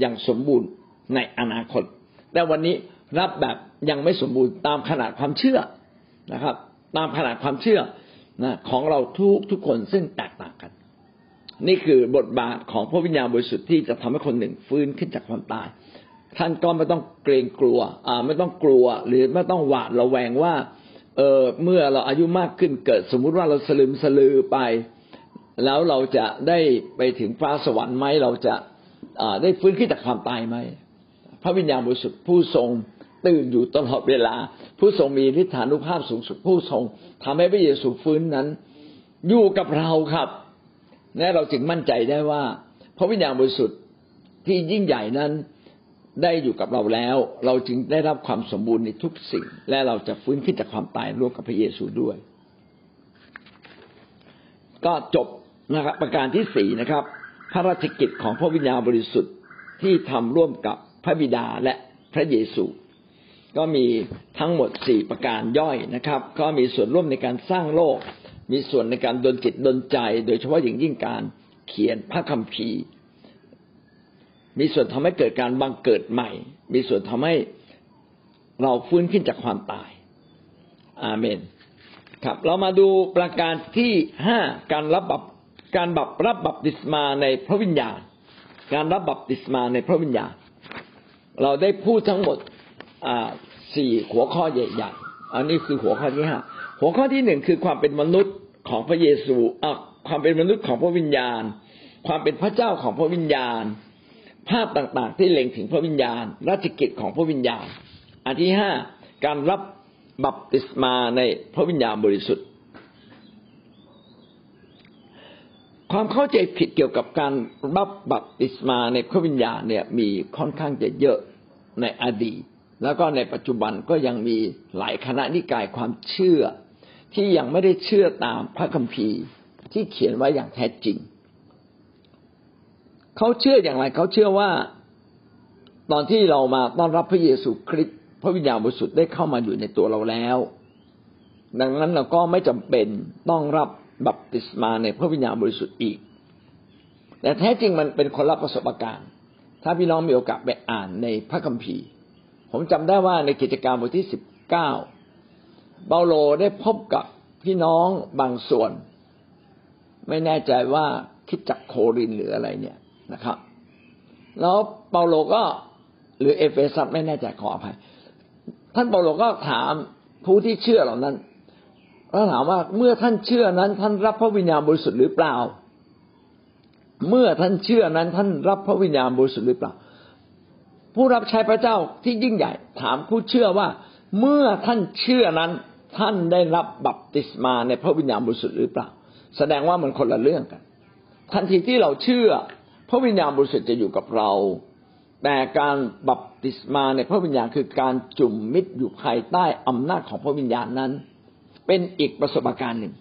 อย่างสมบูรณ์ในอนาคต แต่วันนี้รับแบบยังไม่สมบูรณ์ตามขนาดความเชื่อนะครับ ตามขนาดความเชื่อนะของเราทุกทุกคนซึ่งแตกต่างกัน นี่คือบทบาทของพระวิญญาณบริสุทธิ์ที่จะทำให้คนหนึ่งฟื้นขึ้นจากความตาย ท่านก็ไม่ต้องเกรงกลัวอ่าไม่ต้องกลัวหรือไม่ต้องหวาดระแวงว่า เออเมื่อเราอายุมากขึ้นเกิด สมมุติว่าเราสลืมสลือไป แล้วเราจะได้ไปถึงฟ้าสวรรค์ไหมเราจะอได้ฟื้นขึ้นจากความตายไหมพระวิญญาณบริสุทธิ์ผู้ทรงตื่นอยู่ตลอดเวลา ผู้ทรงมีฤทธานุภาพสูงสุดผู้ทรงทำให้พระเยซูฟื้นนั้น อยู่กับเราครับและเราจึงมั่นใจได้ว่า พระวิญญาณบริสุทธิ์ที่ยิ่งใหญ่นั้น ได้อยู่กับเราแล้ว เราจึงได้รับความสมบูรณ์ในทุกสิ่ง และเราจะฟื้นขึ้นจากความตายร่วมกับพระเยซูด้วย ก็จบนะครับ ประการที่สี่นะครับ พระราชกิจของพระวิญญาณบริสุทธิ์ที่ทำร่วมกับพระบิดาและพระเยซู ก็มีทั้งหมดสี่ประการย่อยนะครับ ก็มีส่วนร่วมในการสร้างโลก มีส่วนในการดลจิตดลใจ โดยเฉพาะอย่างยิ่งการเขียนพระคัมภีร์ มีส่วนทำให้เกิดการบังเกิดใหม่ มีส่วนทำให้เราฟื้นขึ้นจากความตาย อาเมน ครับ เรามาดูประการที่ห้าการรับบับการบับรับบัพติศมาในพระวิญญาณ การรับบัพติศมาในพระวิญญาณ เราได้พูดทั้งหมดสี่หัวข้อใหญ่ๆ อันนี้คือหัวข้อที่ห้าหัวข้อที่หนึ่งคือความเป็นมนุษย์ของพระเยซูอความเป็นมนุษย์ของพระวิญญาณ ความเป็นพระเจ้าของพระวิญญาณ ภาพต่างๆ ที่เล็งถึงพระวิญญาณราชกิจของพระวิญญาณ อันที่ห้าการรับบัพติศมาในพระวิญญาณบริสุทธิ์ ความเข้าใจผิดเกี่ยวกับการรับบัพติศมาในพระวิญญาณเนี่ยมีค่อนข้างจะเยอะในอดีต แล้วก็ในปัจจุบันก็ยังมีหลายคณะนิกายความเชื่อ ที่ยังไม่ได้เชื่อตามพระคัมภีร์ที่เขียนไว้อย่างแท้จริง เขาเชื่ออย่างไร เขาเชื่อว่า ตอนที่เรามาต้อนรับพระเยซูคริสต์พระวิญญาณบริสุทธิ์ได้เข้ามาอยู่ในตัวเราแล้ว ดังนั้นเราก็ไม่จำเป็นต้องรับบัพติศมาในพระวิญญาณบริสุทธิ์อีก แต่แท้จริงมันเป็นคนละประสบการณ์ ถ้าพี่น้องมีโอกาสไปอ่านในพระคัมภีร์ ผมจำได้ว่าในกิจการบทที่สิบเก้าเปาโลได้พบกับพี่น้องบางส่วน ไม่แน่ใจว่าคิดจากโครินหรืออะไรเนี่ย นะครับ แล้วเปาโลก็หรือเอเฟซัสไม่แน่ใจขออภัย ท่านเปาโลก็ถามผู้ที่เชื่อเหล่านั้นแล้วถามว่าเมื่อท่านเชื่อนั้น ท่านรับพระวิญญาณบริสุทธิ์หรือเปล่า เมื่อท่านเชื่อนั้น ท่านรับพระวิญญาณบริสุทธิ์หรือเปล่า ผู้รับใช้พระเจ้าที่ยิ่งใหญ่ ถามผู้เชื่อว่า เมื่อท่านเชื่อนั้น ท่านได้รับบัพติศมาในพระวิญญาณบริสุทธิ์หรือเปล่า แสดงว่ามันคนละเรื่องกัน ทันทีที่เราเชื่อ พระวิญญาณบริสุทธิ์จะอยู่กับเรา แต่การบัพติศมาในพระวิญญาณคือการจุ่มมิตรอยู่ภายใต้อำนาจของพระวิญญาณนั้น เป็นอีกประสบการณ์หนึ่ง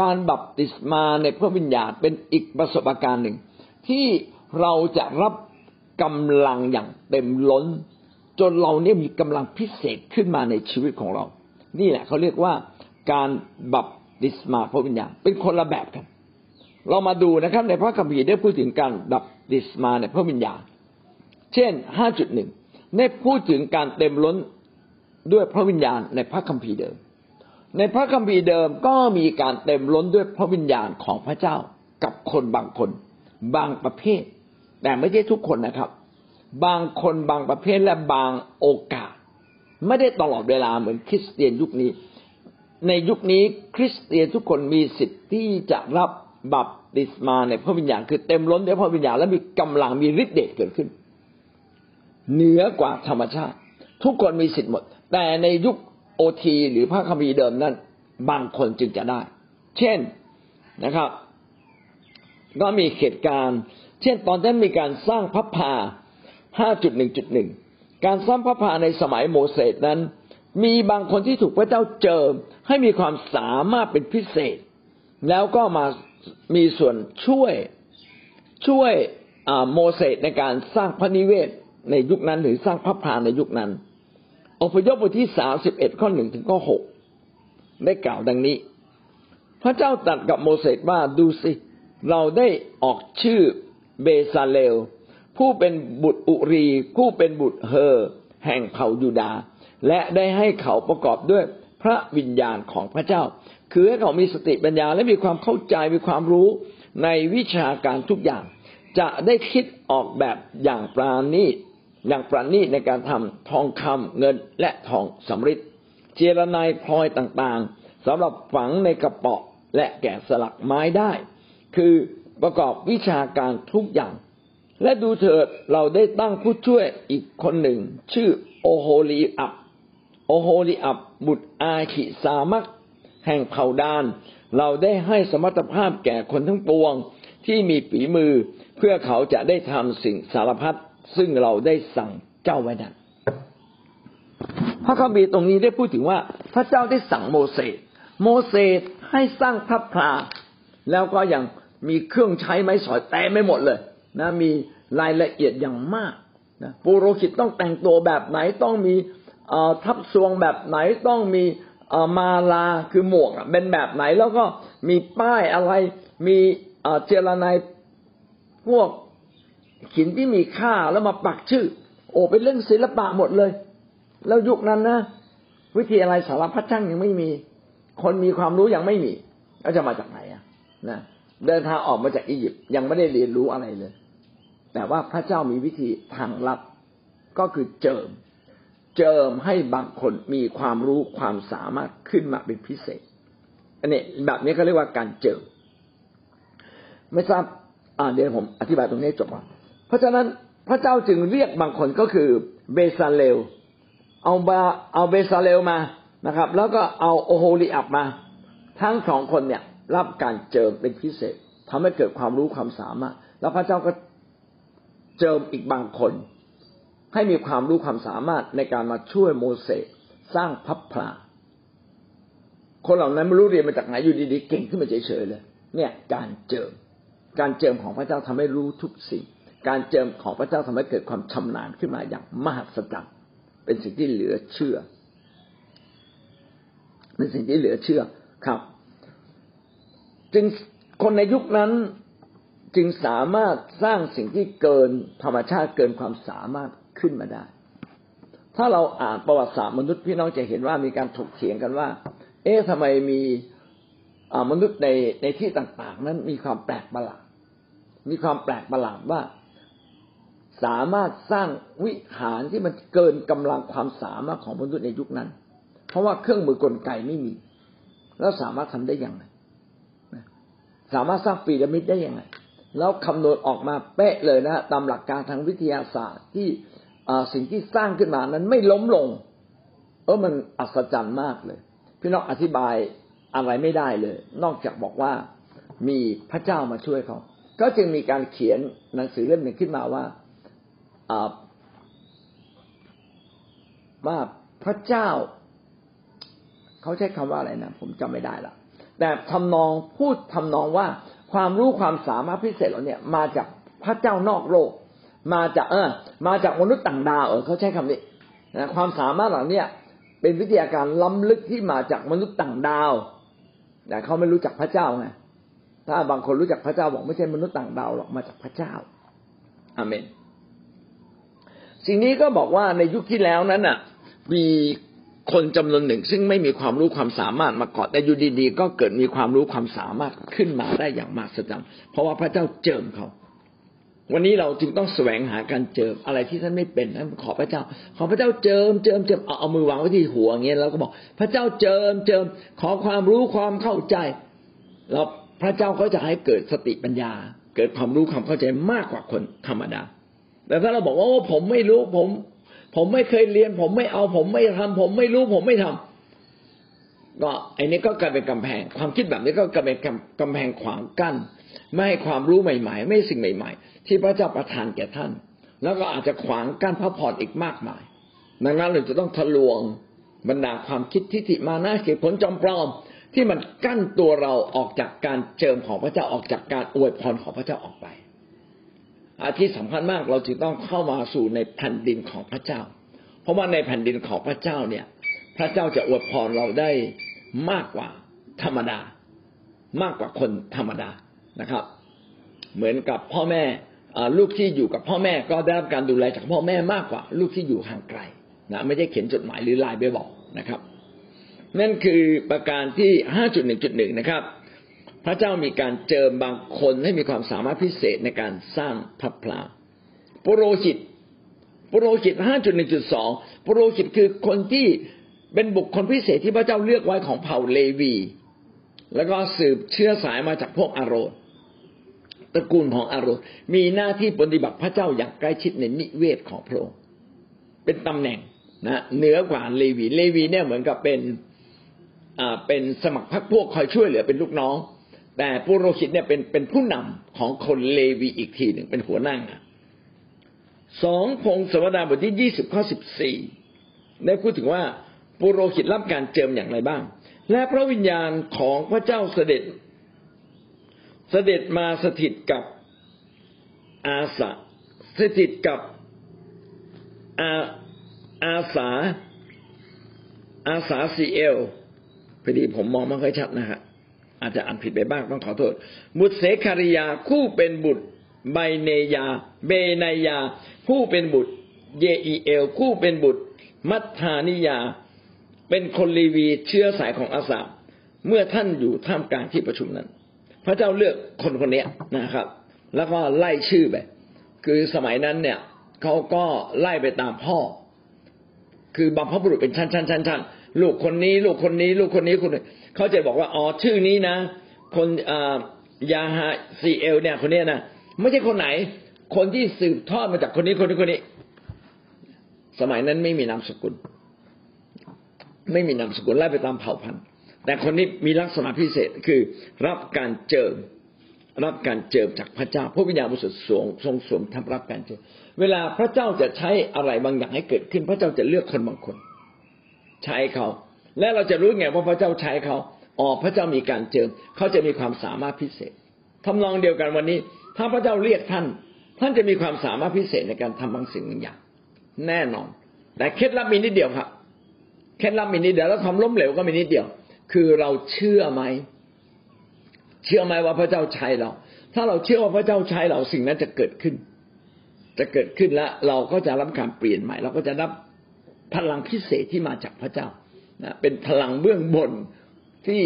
การบัพติศมาในพระวิญญาณเป็นอีกประสบการณ์หนึ่ง ที่เราจะรับกำลังอย่างเต็มล้น จนเราเนี่ยมีกำลังพิเศษขึ้นมาในชีวิตของเรา นี่แหละเขาเรียกว่าการบัพติศมาพระวิญญาณเป็นคนละแบบกัน เรามาดูนะครับ ในพระคัมภีร์ได้พูดถึงการบัพติศมาในพระวิญญาณ เช่น 5.1 ได้พูดถึงการเต็มล้นด้วยพระวิญญาณในพระคัมภีร์เดิม ในพระคัมภีร์เดิมก็มีการเต็มล้นด้วยพระวิญญาณของพระเจ้ากับคนบางคน บางประเภท แต่ไม่ใช่ทุกคนนะครับ บางคนบางประเภทและบางโอกาส ไม่ได้ตลอดเวลาเหมือนคริสเตียนยุคนี้ ในยุคนี้คริสเตียนทุกคนมีสิทธิ์ที่จะรับ บัพติศมาในพระวิญญาณคือเต็มล้นด้วยพระวิญญาณและมีกำลังมีฤทธิ์เดชเกิดขึ้น เหนือกว่าธรรมชาติ ทุกคนมีสิทธิ์หมด แต่ในยุคโอทีหรือพระคัมภีร์เดิมนั้น บางคนจึงจะได้ เช่นนะครับ ก็มีเหตุการณ์ เช่นตอนนั้นมีการสร้างพระพา 5.1.1 การสร้างพระพาในสมัยโมเสสนั้น มีบางคนที่ถูกพระเจ้าเจิมให้มีความสามารถเป็นพิเศษ แล้วก็มา มีส่วนช่วยช่วยโมเสสในการสร้างพระนิเวศในยุคนั้นหรือสร้างพระพาในยุคนั้น อพยพบทที่สามสิบเอ็ดข้อหนึ่งถึงข้อหกได้กล่าวดังนี้ พระเจ้าตรัสกับโมเสสว่าดูสิ เราได้ออกชื่อเบซาเลล ผู้เป็นบุตรอุรี ผู้เป็นบุตรเฮอ แห่งเผ่ายูดา และได้ให้เขาประกอบด้วยพระวิญญาณของพระเจ้า คือให้เขามีสติปัญญาและมีความเข้าใจมีความรู้ในวิชาการทุกอย่าง จะได้คิดออกแบบอย่างปราณีตอย่างปราณีตในการทำทองคำเงินและทองสำริดเจรนายพลอยต่างๆสำหรับฝังในกระเป๋าและแกะสลักไม้ได้ คือประกอบวิชาการทุกอย่าง และดูเถิดเราได้ตั้งผู้ช่วยอีกคนหนึ่ง ชื่อโอโฮลีอับโอโฮลีอับบุตรอาขิสามัก แห่งเผ่าดาน เราได้ให้สมรรถภาพแก่คนทั้งปวงที่มีฝีมือเพื่อเขาจะได้ทำสิ่งสารพัดซึ่งเราได้สั่งเจ้าไว้นั้นพระคัมภีร์ตรงนี้ได้พูดถึงว่า พระเจ้าได้สั่งโมเสสโมเสสให้สร้างพระพลาแล้วก็ยังมีเครื่องใช้ไม้สอยแต่ไม่หมดเลยนะมีรายละเอียดอย่างมากนะปุโรหิตต้องแต่งตัวแบบไหนต้องมีทับทรวงแบบไหนต้องมี มาลาคือหมวกเป็นแบบไหนแล้วก็มีป้ายอะไร มีเจรนายพวกหินที่มีค่าแล้วมาปักชื่อ โอ้เป็นเรื่องศิลปะหมดเลย แล้วยุคนั้นนะวิทยาลัยสารพัดช่างยังไม่มี คนมีความรู้ยังไม่มีแล้วจะมาจากไหนอะนะเดินทางออกมาจากอียิปต์ยังไม่ได้เรียนรู้อะไรเลย แต่ว่าพระเจ้ามีวิธีทางลับก็คือเจิม เจิมให้บางคนมีความรู้ความสามารถขึ้นมาเป็นพิเศษ อันนี้แบบนี้เขาเรียกว่าการเจิม ไม่ทราบอ่าเดี๋ยวผมอธิบายตรงนี้จบก่อนเพราะฉะนั้นพระเจ้าจึงเรียกบางคนก็คือเบซาเลลเอาบาเอาเบซาเลลมานะครับ แล้วก็เอาโอโฮลิอับมา ทั้งสองคนเนี่ยรับการเจิมเป็นพิเศษทำให้เกิดความรู้ความสามารถ แล้วพระเจ้าก็เจิมอีกบางคน ให้มีความรู้ความสามารถในการมาช่วยโมเสสสร้างพับพลาคนเหล่านั้นไม่รู้เรียนมาจากไหนอยู่ดีๆเก่งขึ้นมาเฉยๆเลย เนี่ยการเจิม การเจิมของพระเจ้าทำให้รู้ทุกสิ่ง การเจิมของพระเจ้าทำให้เกิดความชำนาญขึ้นมาอย่างมหัศจรรย์เป็นสิ่งที่เหลือเชื่อ เป็นสิ่งที่เหลือเชื่อครับ จึงคนในยุคนั้นจึงสามารถสร้างสิ่งที่เกินธรรมชาติเกินความสามารถ ขึ้นมาได้ ถ้าเราอ่านประวัติศาสตร์มนุษย์พี่น้องจะเห็นว่ามีการถกเถียงกันว่า เอ๊ะทำไมมีมนุษย์ในในที่ต่าง ๆ นั้นมีความแปลกประหลาด มีความแปลกประหลาดว่า สามารถสร้างวิหารที่มันเกินกำลังความสามารถของมนุษย์ในยุคนั้น เพราะว่าเครื่องมือกลไกไม่มี แล้วสามารถทำได้อย่างไรสามารถสร้างปีระมิดได้อยังไงแล้วคำนวณออกมาเป๊ะเลยนะตามหลักการทางวิทยาศาสตร์ที่ สิ่งที่สร้างขึ้นมานั้นไม่ล้มลง เออมันอัศจรรย์มากเลย พี่น้องอธิบายอะไรไม่ได้เลย นอกจากบอกว่ามีพระเจ้ามาช่วยเขา ก็จึงมีการเขียนหนังสือเล่มหนึ่งขึ้นมาว่าว่าพระเจ้า เขาใช้คำว่าอะไรนะผมจำไม่ได้ละแต่ทำนองพูดทำนองว่าความรู้ความสามารถพิเศษเหล่านี้มาจากพระเจ้านอกโลก มาจากเออมาจากมนุษย์ต่างดาวเออเขาใช้คำนี้นะความสามารถเหล่านี้เป็นวิทยาการล้ำลึกที่มาจากมนุษย์ต่างดาวแต่เขาไม่รู้จักพระเจ้าไงถ้าบางคนรู้จักพระเจ้าบอกไม่ใช่มนุษย์ต่างดาวหรอกมาจากพระเจ้าอาเมน สิ่งนี้ก็บอกว่าในยุคที่แล้วนั้นน่ะ มีคนจำนวนหนึ่ง ซึ่งไม่มีความรู้ความสามารถมาก่อนแต่อยู่ดีๆ ก็เกิดมีความรู้ความสามารถขึ้นมาได้อย่างมากสัจจเพราะว่าพระเจ้าเจิมเขา วันนี้เราจึงต้องแสวงหาการเจิมอะไรที่ท่านไม่เป็นนั้นขอพระเจ้า ขอพระเจ้าเจิมเจิมเจิมเอาเอามือวางไว้ที่หัวอย่างเงี้ยแล้วก็บอก พระเจ้าเจิมเจิมขอความรู้ความเข้าใจแล้วพระเจ้าก็จะให้เกิดสติปัญญา เกิดความรู้ความเข้าใจมากกว่าคนธรรมดา แต่ถ้าเราบอกว่าผมไม่รู้ผม ผมไม่เคยเรียน ผมไม่เอาผมไม่ทำผมไม่รู้ผมไม่ทำก็ไอ้นี้ก็กลายเป็นกำแพง ความคิดแบบนี้ก็กลายเป็นกำแพงขวางกั้น ไม่ให้ความรู้ใหม่ ๆ ไม่สิ่งใหม่ ๆ ที่พระเจ้าประทานแก่ท่าน แล้วก็อาจจะขวางกั้นพระพรอีกมากมาย ดังนั้นเราจะต้องทะลวงบรรดาความคิดทิฏฐิมานะเหตุผลจอมปลอม ที่มันกั้นตัวเราออกจากการเจิมของพระเจ้าออกจากการอวยพรของพระเจ้าออกไปอาที่สำคัญมากเราจึงต้องเข้ามาสู่ในแผ่นดินของพระเจ้า เพราะว่าในแผ่นดินของพระเจ้าเนี่ย พระเจ้าจะอวยพรเราได้มากกว่าธรรมดามากกว่าคนธรรมดา นะครับ เหมือนกับพ่อแม่ลูกที่อยู่กับพ่อแม่ก็ได้รับการดูแลจากพ่อแม่มากกว่า ลูกที่อยู่ห่างไกลนะไม่ได้เขียนจดหมายหรือไลน์ไปบอกนะครับ นั่นคือประการที่ห้าจุดหนึ่งจุดหนึ่งนะครับ พระเจ้ามีการเจิมบางคนให้มีความสามารถพิเศษในการสร้างพระพลาปุโรหิตปุโรหิตห้าจุดหนึ่งจุดสองปุโรหิตคือคนที่เป็นบุคคลพิเศษที่พระเจ้าเลือกไว้ของเผ่าเลวี แล้วก็สืบเชื้อสายมาจากพวกอารอน ตระกูลของอารนมีหน้าที่ปฏิบัติพระเจ้าอย่างใกล้ชิดในนิเวศของพระองค์เป็นตำแหน่งนะเหนือกว่าเลวีเลวีเนี่ยเหมือนกับเป็นอ่าเป็นสมัครพรรคพวกคอยช่วยเหลือเป็นลูกน้อง แต่ปุโรหิตเนี่ยเป็นเป็นผู้นำของคนเลวีอีกทีหนึ่งเป็นหัวหน้าสองพงศวดาบทที่ยี่สิบข้อสิบสี่ได้พูดถึงว่าปุโรหิตรับการเจิมอย่างไรบ้าง และพระวิญญาณของพระเจ้าเสด็จ เสด็จมาสถิตกับอาสาสถิตกับอาอาสา อาสาซีเอลพอดีผมมองไม่ค่อยชัดนะฮะอาจจะอ่านผิดไปบ้างต้องขอโทษ บุตรเสคาริยาคู่เป็นบุตรไบเนยา เบนยา ผู้เป็นบุตร เยอีเอล คู่เป็นบุตร มัทธานิยา เป็นคนลีวีเชื้อสายของอาสาเมื่อท่านอยู่ท่ามกลางที่ประชุมนั้น พระเจ้าเลือกคนคนนี้นะครับ แล้วก็ไล่ชื่อไป คือสมัยนั้นเนี่ยเขาก็ไล่ไปตามพ่อ คือบางพบุรุษเป็นชั้นชั้นชั้นชั้นลูกคนนี้ ลูกคนนี้ ลูกคนนี้คนเขาจะบอกว่าอ๋อชื่อนี้นะ คนยาฮาซีเอลเนี่ยคนนี้นะไม่ใช่คนไหน คนที่สืบทอดมาจากคนนี้คนนี้คนนี้ สมัยนั้นไม่มีนามสกุล ไม่มีนามสกุลไล่ไปตามเผ่าพันธุ์ แต่คนนี้มีลักษณะพิเศษคือรับการเจิม รับการเจิมจากพระเจ้าพระวิญญาณบริสุทธิ์ทรงทรงสวมทำรับการเจิม เวลาพระเจ้าจะใช้อะไรบางอย่างให้เกิดขึ้น พระเจ้าจะเลือกคนบางคน ใช้เขา และเราจะรู้ไงว่าพระเจ้าใช้เขาอ๋อพระเจ้ามีการเจิม เขาจะมีความสามารถพิเศษทำนองเดียวกันวันนี้ ถ้าพระเจ้าเรียกท่าน ท่านจะมีความสามารถพิเศษในการทำบางสิ่งบางอย่าง แน่นอน แต่เคล็ดลับมีนิดเดียวครับ เคล็ดลับมีนิดเดียวแล้วความล้มเหลวก็มีนิดเดียว คือเราเชื่อไหม เชื่อไหมว่าพระเจ้าใช้เรา ถ้าเราเชื่อว่าพระเจ้าใช้เราสิ่งนั้นจะเกิดขึ้น จะเกิดขึ้นแล้วเราก็จะรับการเปลี่ยนใหม่ เราก็จะรับพลังพิเศษที่มาจากพระเจ้านะเป็นพลังเบื้องบนที่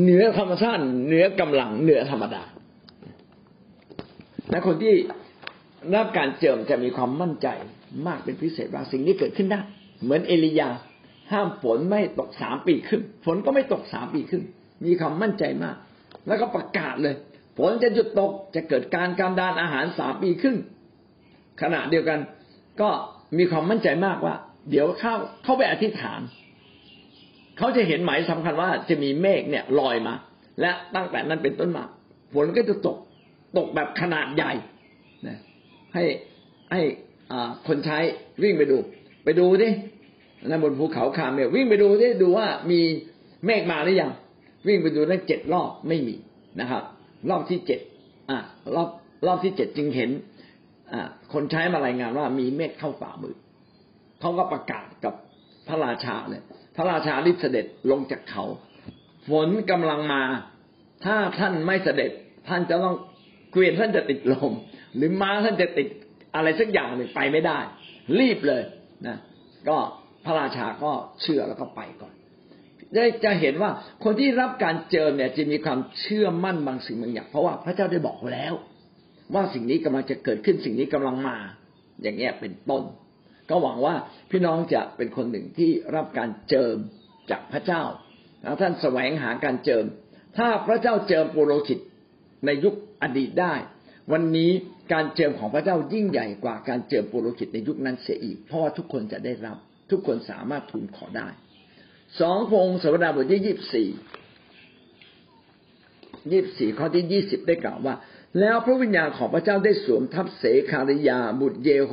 เหนือธรรมชาติเหนือกำลังเหนือธรรมดาและคนที่รับการเจิมจะมีความมั่นใจมากเป็นพิเศษว่าสิ่งนี้เกิดขึ้นได้เหมือนเอลียา ห้ามฝนไม่ตกสามปีขึ้นฝนก็ไม่ตกสามปีขึ้นมีความมั่นใจมาก แล้วก็ประกาศเลยฝนจะหยุดตกจะเกิดการการดานอาหารสามปีขึ้นขณะเดียวกันก็มีความมั่นใจมากว่า เดี๋ยวเข้าเข้าไปอธิษฐาน เขาจะเห็นหมายสำคัญว่าจะมีเมฆเนี่ยลอยมา และตั้งแต่นั้นเป็นต้นมาฝนก็จะตกตกแบบขนาดใหญ่นะให้ให้คนใช้วิ่งไปดู ไปดูดิ นบนภูเขาคาเนี่ยวิ่งไปดูดิดูว่ามีเมฆมาหรือยังวิ่งไปดูนั่นเจ็ดรอบไม่มีนะครับ รอบที่เจ็ดอ่ารอบรอบที่เจ็ดจึงเห็น อ่า คนใช้มารายงานว่ามีเมฆเข้าฝ่ามือเขาก็ประกาศกับพระราชาเลยพระราชารีบเสด็จลงจากเขา ฝนกำลังมา ถ้าท่านไม่เสด็จ ท่านจะต้องเกวียนท่านจะติดลม หรือม้าท่านจะติดอะไรสักอย่างหนึ่งไปไม่ได้ รีบเลยนะ ก็ พระราชาก็เชื่อแล้วก็ไปก่อน ได้จะเห็นว่าคนที่รับการเจิมเนี่ยจะมีความเชื่อมั่นบางสิ่งบางอย่างเพราะว่าพระเจ้าได้บอกแล้ว ว่าสิ่งนี้กำลังจะเกิดขึ้นสิ่งนี้กำลังมา อย่างเงี้ยเป็นต้น ก็หวังว่าพี่น้องจะเป็นคนหนึ่งที่รับการเจิมจากพระเจ้าแล้วท่านแสวงหาการเจิม ถ้าพระเจ้าเจิมปุโรหิตในยุคอดีตได้ วันนี้การเจิมของพระเจ้ายิ่งใหญ่กว่าการเจิมปุโรหิตในยุคนั้นเสียอีก เพราะว่าทุกคนจะได้รับ ทุกคนสามารถทูลขอได้สองพงศาวดาบทที่ยี่สิบสี่ยี่สิบสี่ข้อที่ยี่สิบได้กล่าวว่า แล้วพระวิญญาณของพระเจ้าได้สวมทับเสคาริยาบุตรเยโฮ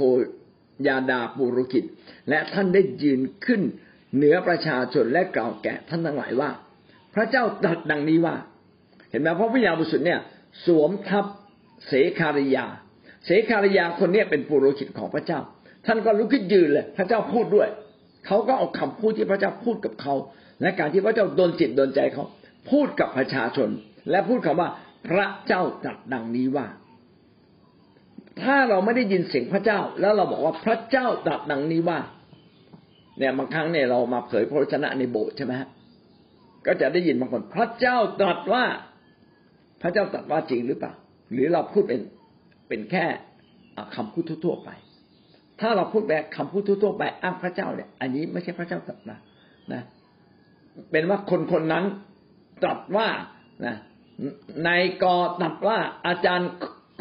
ยาดาปุรุกิจ และท่านได้ยืนขึ้นเหนือประชาชนและกล่าวแก่ท่านทั้งหลายว่า พระเจ้าตรัสดังนี้ว่า เห็นไหมพระวิญญาณบริสุทธิ์เนี่ย สวมทับเสคาริยา เสคาริยาคนนี้เป็นปุโรหิตของพระเจ้า ท่านก็ลุกขึ้นยืนเลย พระเจ้าพูดด้วย เขาก็เอาคำพูดที่พระเจ้าพูดกับเขา และการที่พระเจ้าโดนจิตโดนใจเขา พูดกับประชาชน และพูดคำว่าพระเจ้าตรัสดังนี้ว่า ถ้าเราไม่ได้ยินเสียงพระเจ้า แล้วเราบอกว่าพระเจ้าตรัสดังนี้ว่า เนี่ยบางครั้งเนี่ยเรามาเผยพระวจนะในโบสถ์ใช่ไหมฮะก็จะได้ยินบางคน พระเจ้าตรัสว่า พระเจ้าตรัสว่าจริงหรือเปล่า หรือเราพูดเป็นเป็นแค่คำพูดทั่วไป ถ้าเราพูดแบบคำพูดทั่วไปอ้างพระเจ้าเนี่ย อันนี้ไม่ใช่พระเจ้าตรัสนะนะ เป็นว่าคนคนนั้นตรัสว่านะในกอตรัสว่าอาจารย์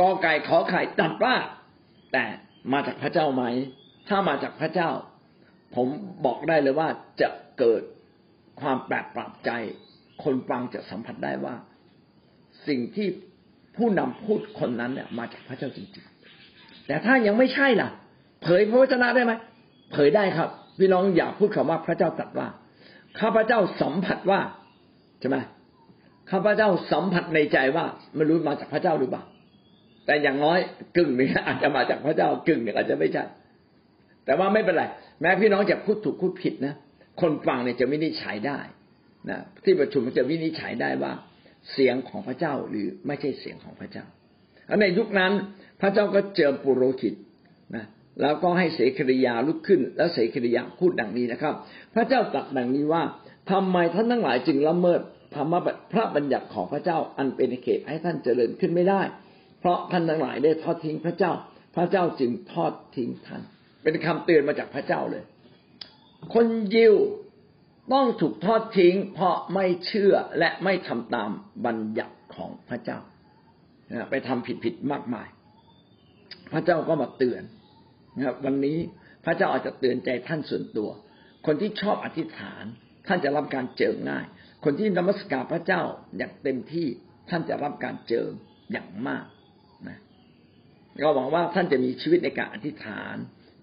กอไก่ขอไข่ตัดว่า แต่มาจากพระเจ้าไหม ถ้ามาจากพระเจ้า ผมบอกได้เลยว่าจะเกิดความแปลกปรับใจ คนฟังจะสัมผัสได้ว่า สิ่งที่ผู้นำพูดคนนั้นเนี่ยมาจากพระเจ้าจริงๆ แต่ถ้ายังไม่ใช่ล่ะ เผยพระวจนะได้ไหมเผยได้ครับพี่น้องอย่าพูดคำว่าพระเจ้าตรัสว่าข้าพระเจ้าสัมผัสว่าใช่ไหมข้าพระเจ้าสัมผัสในใจว่าไม่รู้มาจากพระเจ้าหรือเปล่าแต่อย่างน้อยกึ่งหนึ่งอาจจะมาจากพระเจ้ากึ่งหนึ่งอาจจะไม่ใช่แต่ว่าไม่เป็นไรแม้พี่น้องจะพูดถูกพูดผิดนะคนฟังเนี่ยจะวินิจฉัยได้นะที่ประชุมจะวินิจฉัยได้ว่า เสียงของพระเจ้าหรือไม่ใช่เสียงของพระเจ้าในยุคนั้นพระเจ้าก็เจอปุโรหิตนะ แล้วก็ให้เสกริยาลุกขึ้น แล้วเสกริยาพูดดังนี้นะครับ พระเจ้าตรัสดังนี้ว่าทำไมท่านทั้งหลายจึงละเมิดธรรมพระบัญญัติของพระเจ้าอันเป็นเขตให้ท่านเจริญขึ้นไม่ได้ เพราะท่านทั้งหลายได้ทอดทิ้งพระเจ้า พระเจ้าจึงทอดทิ้งท่าน เป็นคำเตือนมาจากพระเจ้าเลย คนยิวต้องถูกทอดทิ้ง เพราะไม่เชื่อและไม่ทำตามบัญญัติของพระเจ้าไปทำผิดผิดมากมาย พระเจ้าก็มาเตือน นะครับ วันนี้พระเจ้าอาจจะเตือนใจท่านส่วนตัว คนที่ชอบอธิษฐาน ท่านจะรับการเจิมง่าย คนที่นมัสการพระเจ้าอย่างเต็มที่ท่านจะรับการเจิมอย่างมากนะก็หวังว่าท่านจะมีชีวิตในการอธิษฐาน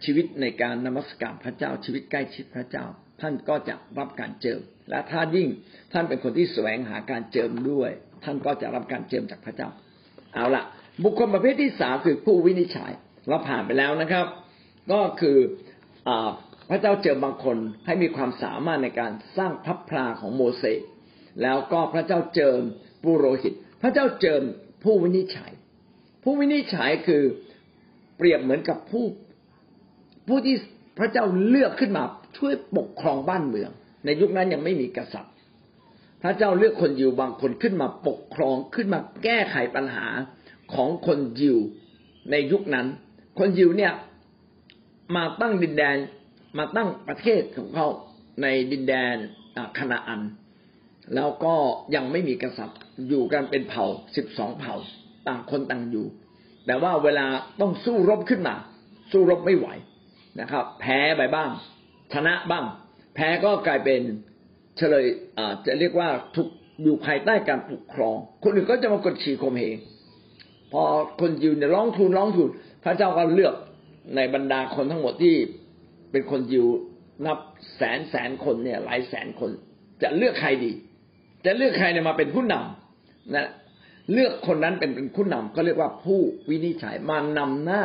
ชีวิตในการนมัสการพระเจ้า ชีวิตใกล้ชิดพระเจ้า ท่านก็จะรับการเจิม และถ้ายิ่งท่านเป็นคนที่แสวงหาการเจิมด้วย ท่านก็จะรับการเจิมจากพระเจ้า เอาละบุคคลประเภทที่สามคือผู้วินิจฉัย เราผ่านไปแล้วนะครับ ก็คืออพระเจ้าเจิมบางคนให้มีความสามารถในการสร้างพับพลาของโมเสสแล้วก็พระเจ้าเจิมปุโรหิต พระเจ้าเจิมผู้วินิจฉัย ผู้วินิจฉัยคือเปรียบเหมือนกับผู้ผู้ที่พระเจ้าเลือกขึ้นมาช่วยปกครองบ้านเมือง ในยุคนั้นยังไม่มีกษัตริย์ พระเจ้าเลือกคนยิวบางคนขึ้นมาปกครองขึ้นมาแก้ไขปัญหาของคนยิวในยุคนั้น คนยิวเนี่ยมาตั้งดินแดนมาตั้งประเทศของเขาในดินแดนคณาอัน แล้วก็ยังไม่มีกษัตริย์อยู่กันเป็นเผ่าสิบสองเผ่า ต่างคนต่างอยู่ แต่ว่าเวลาต้องสู้รบขึ้นมา สู้รบไม่ไหวนะครับ แพ้ไปบ้าง ชนะบ้าง แพ้ก็กลายเป็นเฉลยจะเรียกว่าถูกอยู่ภายใต้การปกครอง คนอื่นก็จะมากดขี่ข่มเหงพอคนยิวเนี่ยร้องทูลร้องทูล พระเจ้าก็เลือกในบรรดาคนทั้งหมดที่เป็นคนยิวนับแสนแสนคนเนี่ย หลายแสนคน จะเลือกใครดี จะเลือกใครเนี่ยมาเป็นผู้นำนะเลือกคนนั้นเป็นเป็นผู้นำก็เรียกว่าผู้วินิจฉัยมานำหน้า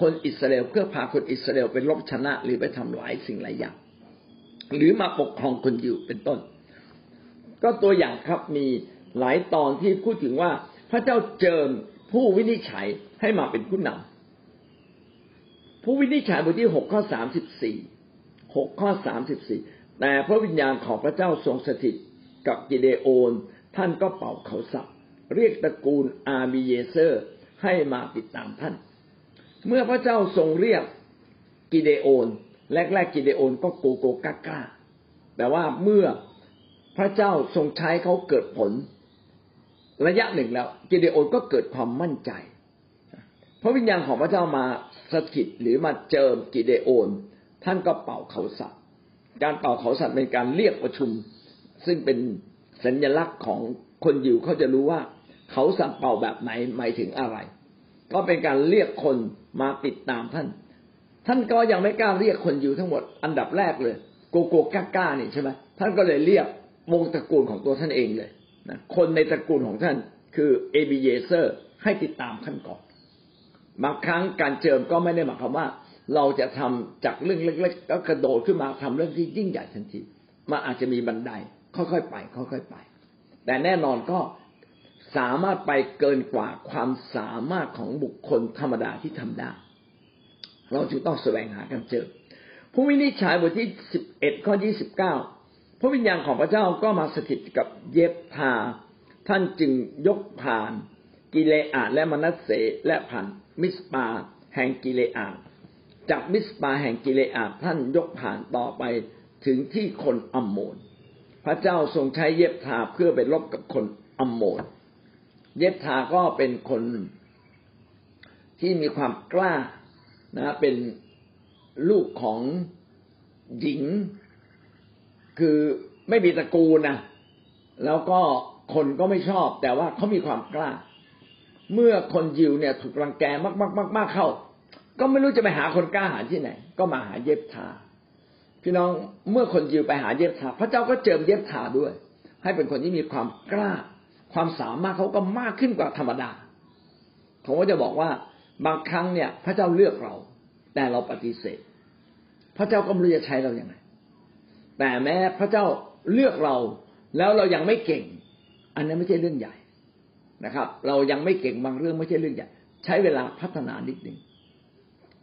คนอิสราเอลเพื่อพาคนอิสราเอลไปรบชนะ หรือไปทำหลายสิ่งหลายอย่าง หรือมาปกครองคนยิวเป็นต้น ก็ตัวอย่างครับมีหลายตอนที่พูดถึงว่าพระเจ้าเจิมผู้วินิจฉัยให้มาเป็นผู้นำ ผู้วินิจฉัยบทที่หกข้อสามสิบสี่หกข้อสามสิบสี่แต่พระวิญญาณของพระเจ้าทรงสถิตกับกิเดโอน ท่านก็เป่าเขาสับเรียกตระกูลอาบีเยเซอร์ให้มาติดตามท่าน เมื่อพระเจ้าทรงเรียกกิเดโอนแรกๆกิเดโอนก็โกโกกากาแต่ว่าเมื่อพระเจ้าทรงใช้เขาเกิดผล ระยะหนึ่งแล้ว กิเดโอนก็เกิดความมั่นใจ พระวิญญาณของพระเจ้ามาสถิตหรือมาเจิมกิเดโอน ท่านก็เป่าเขาสัตว์ การเป่าเขาสัตว์เป็นการเรียกประชุม ซึ่งเป็นสัญลักษณ์ของคนยิวเขาจะรู้ว่า เขาสัตว์เป่าแบบไหนหมายถึงอะไร ก็เป็นการเรียกคนมาติดตามท่าน ท่านก็ยังไม่กล้าเรียกคนยิวทั้งหมดอันดับแรกเลยโกโกก้าก้านี่ใช่ไหมท่านก็เลยเรียกวงตระกูลของตัวท่านเองเลยนะคนในตระกูลของท่านคือเอบิเยเซอร์ให้ติดตามท่านก่อน บางครั้งการเจิมก็ไม่ได้หมายความว่า เราจะทำจากเรื่องเล็กๆแล้วกระโดดขึ้นมาทำเรื่องที่ยิ่งใหญ่ทันทีมันอาจจะมีบันไดค่อยๆไป ค่อยๆไป แต่แน่นอนก็สามารถไปเกินกว่าความสามารถของบุคคลธรรมดาที่ทำได้ เราจึงต้องแสวงหาการเจอผู้วินิจฉัยบทที่สิบเอ็ดข้อยี่สิบเก้าพระวิญญาณของพระเจ้าก็มาสถิตกับเยฟธาห์ ท่านจึงยกผ่าน กิเลอาดและมนัสเสและผ่านมิสปาแห่งกิเลอาดจากมิสปาแห่งกิเลอาดท่านยกผ่านต่อไปถึงที่คนอัมโมน พระเจ้าทรงใช้เยฟธาห์เพื่อไปรบกับคนอัมโมน เยฟธาห์ก็เป็นคนที่มีความกล้านะเป็นลูกของหญิง คือไม่มีตระกูลนะแล้วก็คนก็ไม่ชอบ แต่ว่าเขามีความกล้า เมื่อคนยิวเนี่ยถูกรังแกมากๆๆๆเข้า ก็ไม่รู้จะไปหาคนกล้าหาที่ไหน ก็มาหาเย็บทาพี่น้องเมื่อคนยิวไปหาเย็บทาพระเจ้าก็เจิมเย็บทาด้วย ให้เป็นคนที่มีความกล้า ความสามารถเขาก็มากขึ้นกว่าธรรมดา ผมก็จะบอกว่าบางครั้งเนี่ย พระเจ้าเลือกเรา แต่เราปฏิเสธ พระเจ้าก็ไม่รู้จะใช้เราอย่างไรแต่แม้พระเจ้าเลือกเราแล้วเรายังไม่เก่ง อันนั้นไม่ใช่เรื่องใหญ่ นะครับ เรายังไม่เก่งบางเรื่องไม่ใช่เรื่องใหญ่ใช้เวลาพัฒนานิดหนึ่ง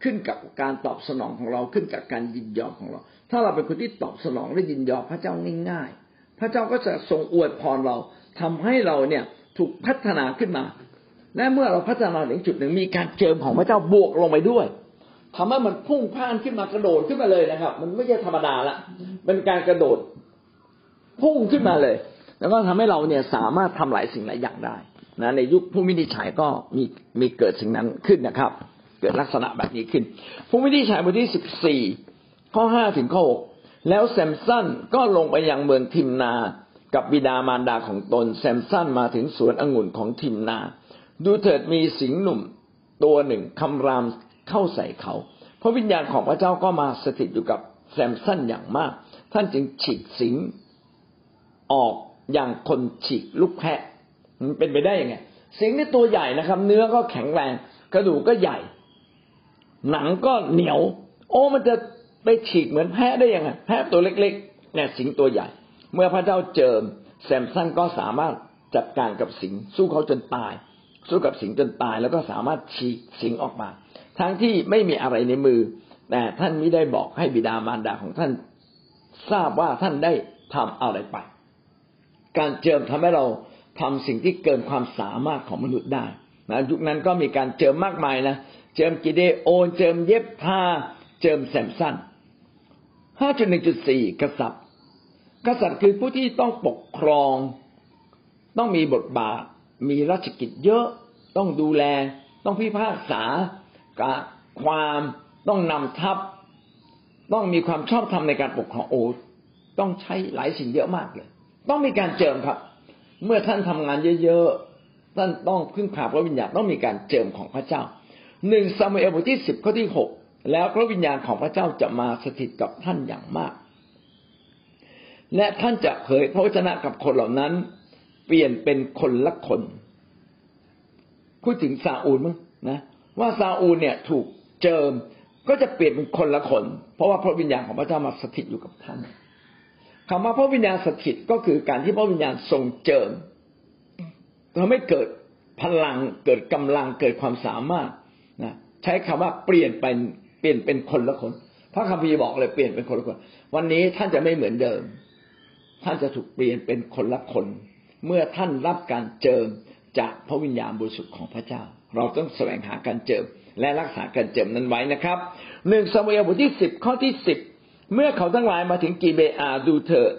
ขึ้นกับการตอบสนองของเราขึ้นกับการยินยอมของเรา ถ้าเราเป็นคนที่ตอบสนองและยินยอมพระเจ้าง่ายๆ พระเจ้าก็จะทรงอวยพรเราทำให้เราเนี่ยถูกพัฒนาขึ้นมา และเมื่อเราพัฒนาถึงจุดหนึ่งมีการเจิมของพระเจ้าบวกลงไปด้วยทำให้มันพุ่งพ่านขึ้นมากระโดดขึ้นมาเลยนะครับ มันไม่ใช่ธรรมดาละเป็นการกระโดดพุ่งขึ้นมาเลย แล้วก็ทำให้เราเนี่ยสามารถทำหลายสิ่งหลายอย่างได้นะในยุคผู้วินิจฉัยก็มีมีเกิดสิ่งนั้นขึ้นนะครับ เกิดลักษณะแบบนี้ขึ้น ผู้วินิจฉัยบทที่สิบสี่ข้อห้าถึงข้อหกแล้วแซมสันก็ลงไปยังเมืองทิมนากับบิดามารดาของตน แซมสันมาถึงสวนองุ่นของทิมนา ดูเถิดมีสิงหนุ่มตัวหนึ่งคำรามเข้าใส่เขา พระวิญญาณของพระเจ้าก็มาสถิตอยู่กับแซมสันอย่างมาก ท่านจึงฉีกสิงออก อย่างคนฉีกลูกแพะมันเป็นไปได้ยังไงสิงนี่ตัวใหญ่นะครับ เนื้อก็แข็งแรง กระดูกก็ใหญ่ หนังก็เหนียว โอ้มันจะไปฉีกเหมือนแพะได้ยังไงแพะตัวเล็กๆเนี่ยสิงตัวใหญ่ เมื่อพระเจ้าเจิมแซมสันก็สามารถจัดการกับสิงสู้เขาจนตาย สู้กับสิงจนตาย แล้วก็สามารถฉีกสิงออกมา ทั้งที่ไม่มีอะไรในมือ แต่ท่านไม่ได้บอกให้บิดามารดาของท่านทราบว่าท่านได้ทำอะไรไป การเจิมทำให้เราทำสิ่งที่เกินความสามารถของมนุษย์ได้นะยุคนั้นก็มีการเจิมมากมายนะเจิมกิเดโอนเจิมเย็บผ้าเจิมแซมสันห้าจุดหนึ่งจุดสี่กษัตริย์ กษัตริย์คือผู้ที่ต้องปกครอง ต้องมีบทบาท มีราชกิจเยอะ ต้องดูแล ต้องพิพากษาความต้องนำทัพ ต้องมีความชอบธรรมในการปกครองโอต้องใช้หลายสิ่งเยอะมากเลย ต้องมีการเจิมครับ เมื่อท่านทำงานเยอะๆท่านต้องพึ่งพาพระวิญญาณต้องมีการเจิมของพระเจ้าหนึ่งซามูเอลบทที่สิบข้อที่หกแล้วพระวิญญาณของพระเจ้าจะมาสถิตกับท่านอย่างมาก และท่านจะเผยพระวจนะกับคนเหล่านั้น เปลี่ยนเป็นคนละคนพูดถึงซาอูลมั้งนะว่าซาอูลเนี่ยถูกเจิมก็จะเปลี่ยนเป็นคนละคน เพราะว่าพระวิญญาณของพระเจ้ามาสถิตอยู่กับท่าน คำว่าพระวิญญาณสถิตก็คือการที่พระวิญญาณทรงเจิมทำให้เกิดพลังเกิดกำลังเกิดความสามารถนะใช้คำว่าเปลี่ยนเป็นเปลี่ยนเป็นคนละคน พระคัมภีร์บอกเลยเปลี่ยนเป็นคนละคน วันนี้ท่านจะไม่เหมือนเดิม ท่านจะถูกเปลี่ยนเป็นคนละคน เมื่อท่านรับการเจิมจากพระวิญญาณบริสุทธิ์ของพระเจ้า เราต้องแสวงหาการเจิมและรักษาการเจิมนั้นไว้นะครับหนึ่งสมัยบทที่สิบข้อที่สิบ เมื่อเขาทั้งหลายมาถึงกีเบอาดูเถอ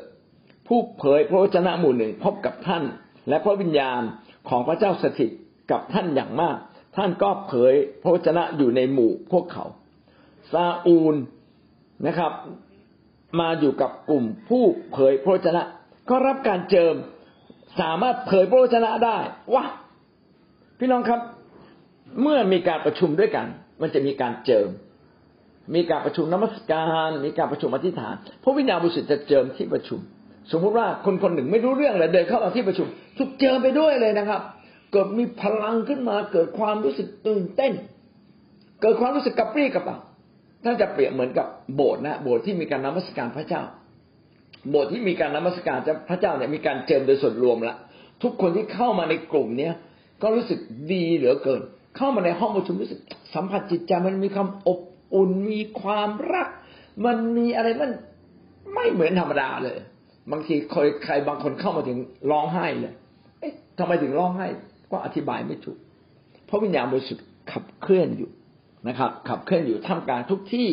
ผู้เผยพระวจนะหมู่หนึ่งพบกับท่าน และพระวิญญาณของพระเจ้าสถิตกับท่านอย่างมาก ท่านก็เผยพระวจนะอยู่ในหมู่พวกเขาซาอูลนะครับ มาอยู่กับกลุ่มผู้เผยพระวจนะ ก็รับการเจิมสามารถเผยพระวจนะได้ว้าพี่น้องครับ เมื่อมีการประชุมด้วยกัน มันจะมีการเจิม มีการประชุมนมัสการ มีการประชุมอธิษฐานพระวิญญาณบริสุทธิ์จะเจิมที่ประชุม สมมุติว่าคนคนหนึ่งไม่รู้เรื่องเลยเดินเข้ามาที่ประชุมถูกเจิมไปด้วยเลยนะครับ เกิดมีพลังขึ้นมา เกิดความรู้สึกตื่นเต้น เกิดความรู้สึกกระปรี้กระเป๋าท่านจะเปรียบเหมือนกับโบสถ์นะโบสถ์ที่มีการนมัสการพระเจ้า โบสถ์ที่มีการนมัสการพระเจ้าเนี่ยมีการเจิมโดยส่วนรวมละทุกคนที่เข้ามาในกลุ่มเนี้ยก็รู้สึกดีเหลือเกิน เข้ามาในห้องประชุมรู้สึกสัมผัสจิตใจมันมีความอบ อุ่นมีความรัก มันมีอะไรมันไม่เหมือนธรรมดาเลย บางทีเคยใครบางคนเข้ามาถึงร้องไห้เลย เอ๊ะทำไมถึงร้องไห้ ก็อธิบายไม่ถูก เพราะวิญญาณบริสุทธิ์ขับเคลื่อนอยู่นะครับ ขับเคลื่อนอยู่ท่ามกลางทุกที่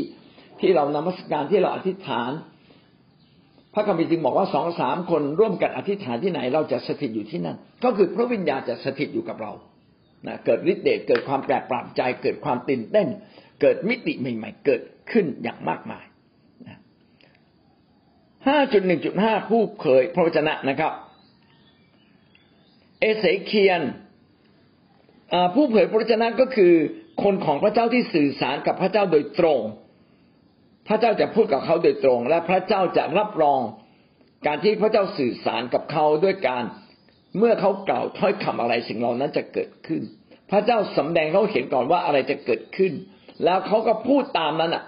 ที่เรานมัสการที่เราอธิษฐาน พระคัมภีร์จึงบอกว่าสองสามคนร่วมกันอธิษฐานที่ไหน เราจะสถิตอยู่ที่นั่น ก็คือพระวิญญาณจะสถิตอยู่กับเรานะเกิดฤทธิ์เดชเกิดความแปลกปรับใจเกิดความตื่นเต้น เกิดมิติใหม่ๆ เกิดขึ้นอย่างมากมายห้าจุดหนึ่งจุดห้าผู้เผยพระวจนะนะครับ เอเสเคียนผู้เผยพระวจนะก็คือ คนของพระเจ้าที่สื่อสารกับพระเจ้าโดยตรง พระเจ้าจะพูดกับเขาโดยตรง และพระเจ้าจะรับรองการที่พระเจ้าสื่อสารกับเขาด้วยการเมื่อเขากล่าวถ้อยคำอะไรสิ่งเหล่านั้นจะเกิดขึ้น พระเจ้าสำแดงเขาเห็นก่อนว่าอะไรจะเกิดขึ้น แล้วเขาก็พูดตามนั้นอะ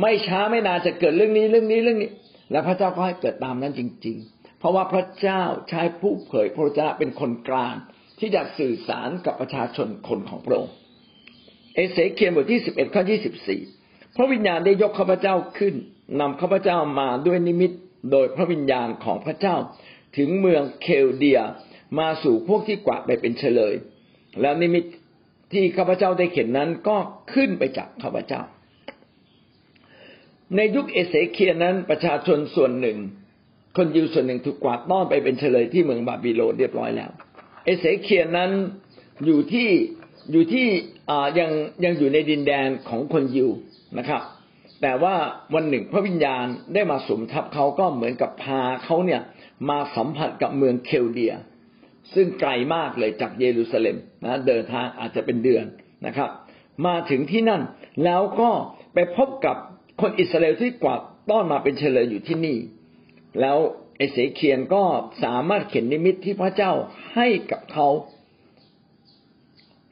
ไม่ช้าไม่นานจะเกิดเรื่องนี้เรื่องนี้เรื่องนี้ และพระเจ้าก็ให้เกิดตามนั้นจริง ๆ เพราะว่าพระเจ้าใช้ผู้เผยพระวจนะเป็นคนกลาง ที่จะสื่อสารกับประชาชนคนของพระองค์เอเสเคียลบทที่สิบเอ็ดข้อยี่สิบสี่พระวิญญาณได้ยกข้าพเจ้าขึ้นนำข้าพเจ้ามาด้วยนิมิตโดยพระวิญญาณของพระเจ้า ถึงเมืองเคลเดียมาสู่พวกที่กวาดไปเป็นเชลย แล้วนิมิต ที่ข้าพเจ้าได้เห็นนั้นก็ขึ้นไปจากข้าพเจ้า ในยุคเอเสเคียนั้นประชาชนส่วนหนึ่ง คนยิวส่วนหนึ่งถูกกวาดต้อนไปเป็นเฉลยที่เมืองบาบิโลนเรียบร้อยแล้ว เอเสเคียนั้นอยู่ที่อยู่ที่ยังยังอยู่ในดินแดนของคนยิวนะครับ แต่ว่าวันหนึ่งพระวิญญาณได้มาสมทับเขาก็เหมือนกับพาเขาเนี่ยมาสัมผัสกับเมืองเคลเดีย ซึ่งไกลมากเลยจากเยรูซาเล็มนะเดินทางอาจจะเป็นเดือนนะครับ มาถึงที่นั่นแล้วก็ไปพบกับคนอิสราเอลที่กวาดต้อนมาเป็นเชลยอยู่ที่นี่ แล้วเอเสเคียลก็สามารถเขียนนิมิตที่พระเจ้าให้กับเขา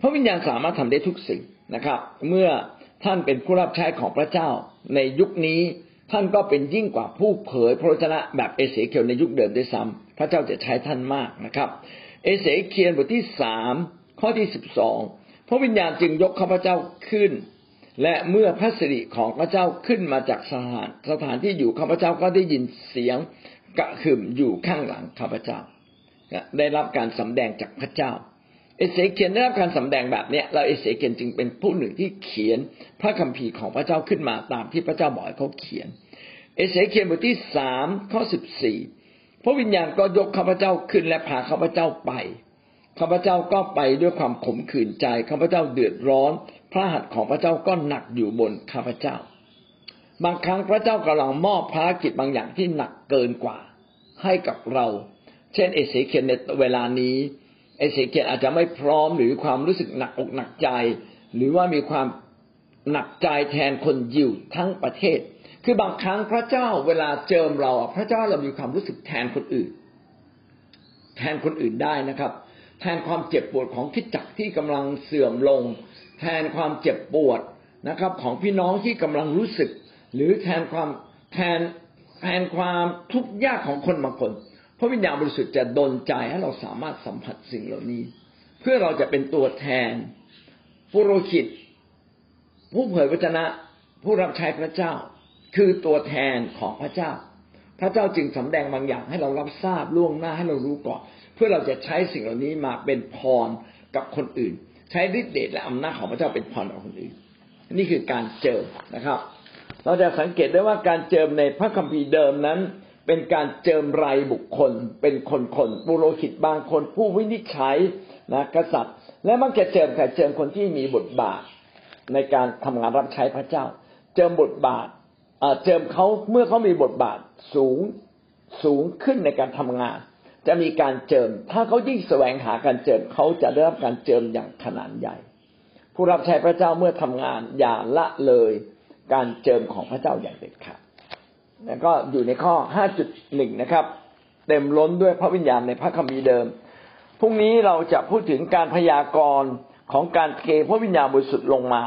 พระวิญญาณสามารถทำได้ทุกสิ่งนะครับ เมื่อท่านเป็นผู้รับใช้ของพระเจ้า ในยุคนี้ท่านก็เป็นยิ่งกว่าผู้เผยพระวจนะแบบเอเสเคียลในยุคเดิมด้วยซ้ำพระเจ้าจะใช้ท่านมากนะครับ เอเสเคียลบทที่สามข้อที่สิบสองพระวิญญาณจึงยกข้าพเจ้าขึ้น และเมื่อพระสิริของพระเจ้าขึ้นมาจากสถานสถานที่อยู่ข้าพเจ้าก็ได้ยินเสียงกระหึ่มอยู่ข้างหลังข้าพเจ้า ได้รับการสำแดงจากพระเจ้า เอเสเคียนได้รับการสำแดงแบบเนี้ยแล้วเอเสเคียนจึงเป็นผู้หนึ่งที่เขียนพระคัมภีร์ของพระเจ้าขึ้นมาตามที่พระเจ้าบอกให้เขาเขียน เอเสเคียนบทที่สามข้อสิบสี่ พระวิญญาณก็ยกข้าพเจ้าขึ้นและพาข้าพเจ้าไปข้าพเจ้าก็ไปด้วยความขมขื่นใจข้าพเจ้าเดือดร้อน พระหัตถ์ของพระเจ้าก็หนักอยู่บนข้าพเจ้า บางครั้งพระเจ้ากำลังมอบภารกิจบางอย่างที่หนักเกินกว่า ให้กับเรา เช่น เอเสเคียนในเวลานี้ เอเสเคียนอาจจะไม่พร้อมหรือความรู้สึกหนักอกหนักใจ หรือว่ามีความหนักใจแทนคนยิวทั้งประเทศ คือบางครั้งพระเจ้าเวลาเจิมเรา พระเจ้าเรามีความรู้สึกแทนคนอื่น แทนคนอื่นได้นะครับ แทนความเจ็บปวดของคิดจักที่กำลังเสื่อมลง แทนความเจ็บปวดนะครับ ของพี่น้องที่กำลังรู้สึก หรือแทนความแทนแทนความทุกข์ยากของคนบางคนพระวิญญาณบริสุทธิ์จะดลใจให้เราสามารถสัมผัสสิ่งเหล่านี้ เพื่อเราจะเป็นตัวแทนผู้โรคิตผู้เผยพระชนะ ผู้รับใช้พระเจ้า คือตัวแทนของพระเจ้า พระเจ้าจึงสำแดงบางอย่างให้เรารับทราบล่วงหน้าให้เรารู้ก่อน เพื่อเราจะใช้สิ่งเหล่านี้มาเป็นพรกับคนอื่น ใช้ฤทธิ์เดชและอำนาจของพระเจ้าเป็นพรกับคนอื่น นี่คือการเจิมนะครับ เราจะสังเกตได้ว่าการเจิมในพระคัมภีร์เดิมนั้น เป็นการเจิมรายบุคคล เป็นคนคนปุโรหิตบางคน ผู้วินิจฉัยนะกษัตริย์ และมักจะเจิมแต่เจิมคนที่มีบทบาทในการทำงานรับใช้พระเจ้า เจิมบทบาท เจิมเขาเมื่อเขามีบทบาทสูงสูงขึ้นในการทำงาน จะมีการเจิม ถ้าเขายิ่งแสวงหาการเจิมเขาจะได้รับการเจิมอย่างขนาดใหญ่ ผู้รับใช้พระเจ้าเมื่อทำงานอย่าละเลยการเจิมของพระเจ้าอย่างเด็ดขาดแล้วก็อยู่ในข้อ 5.1 นะครับ เต็มล้นด้วยพระวิญญาณในพระคัมภีร์เดิม พรุ่งนี้เราจะพูดถึงการพยากรณ์ของการเทพระวิญญาณบริสุทธิ์ลงมา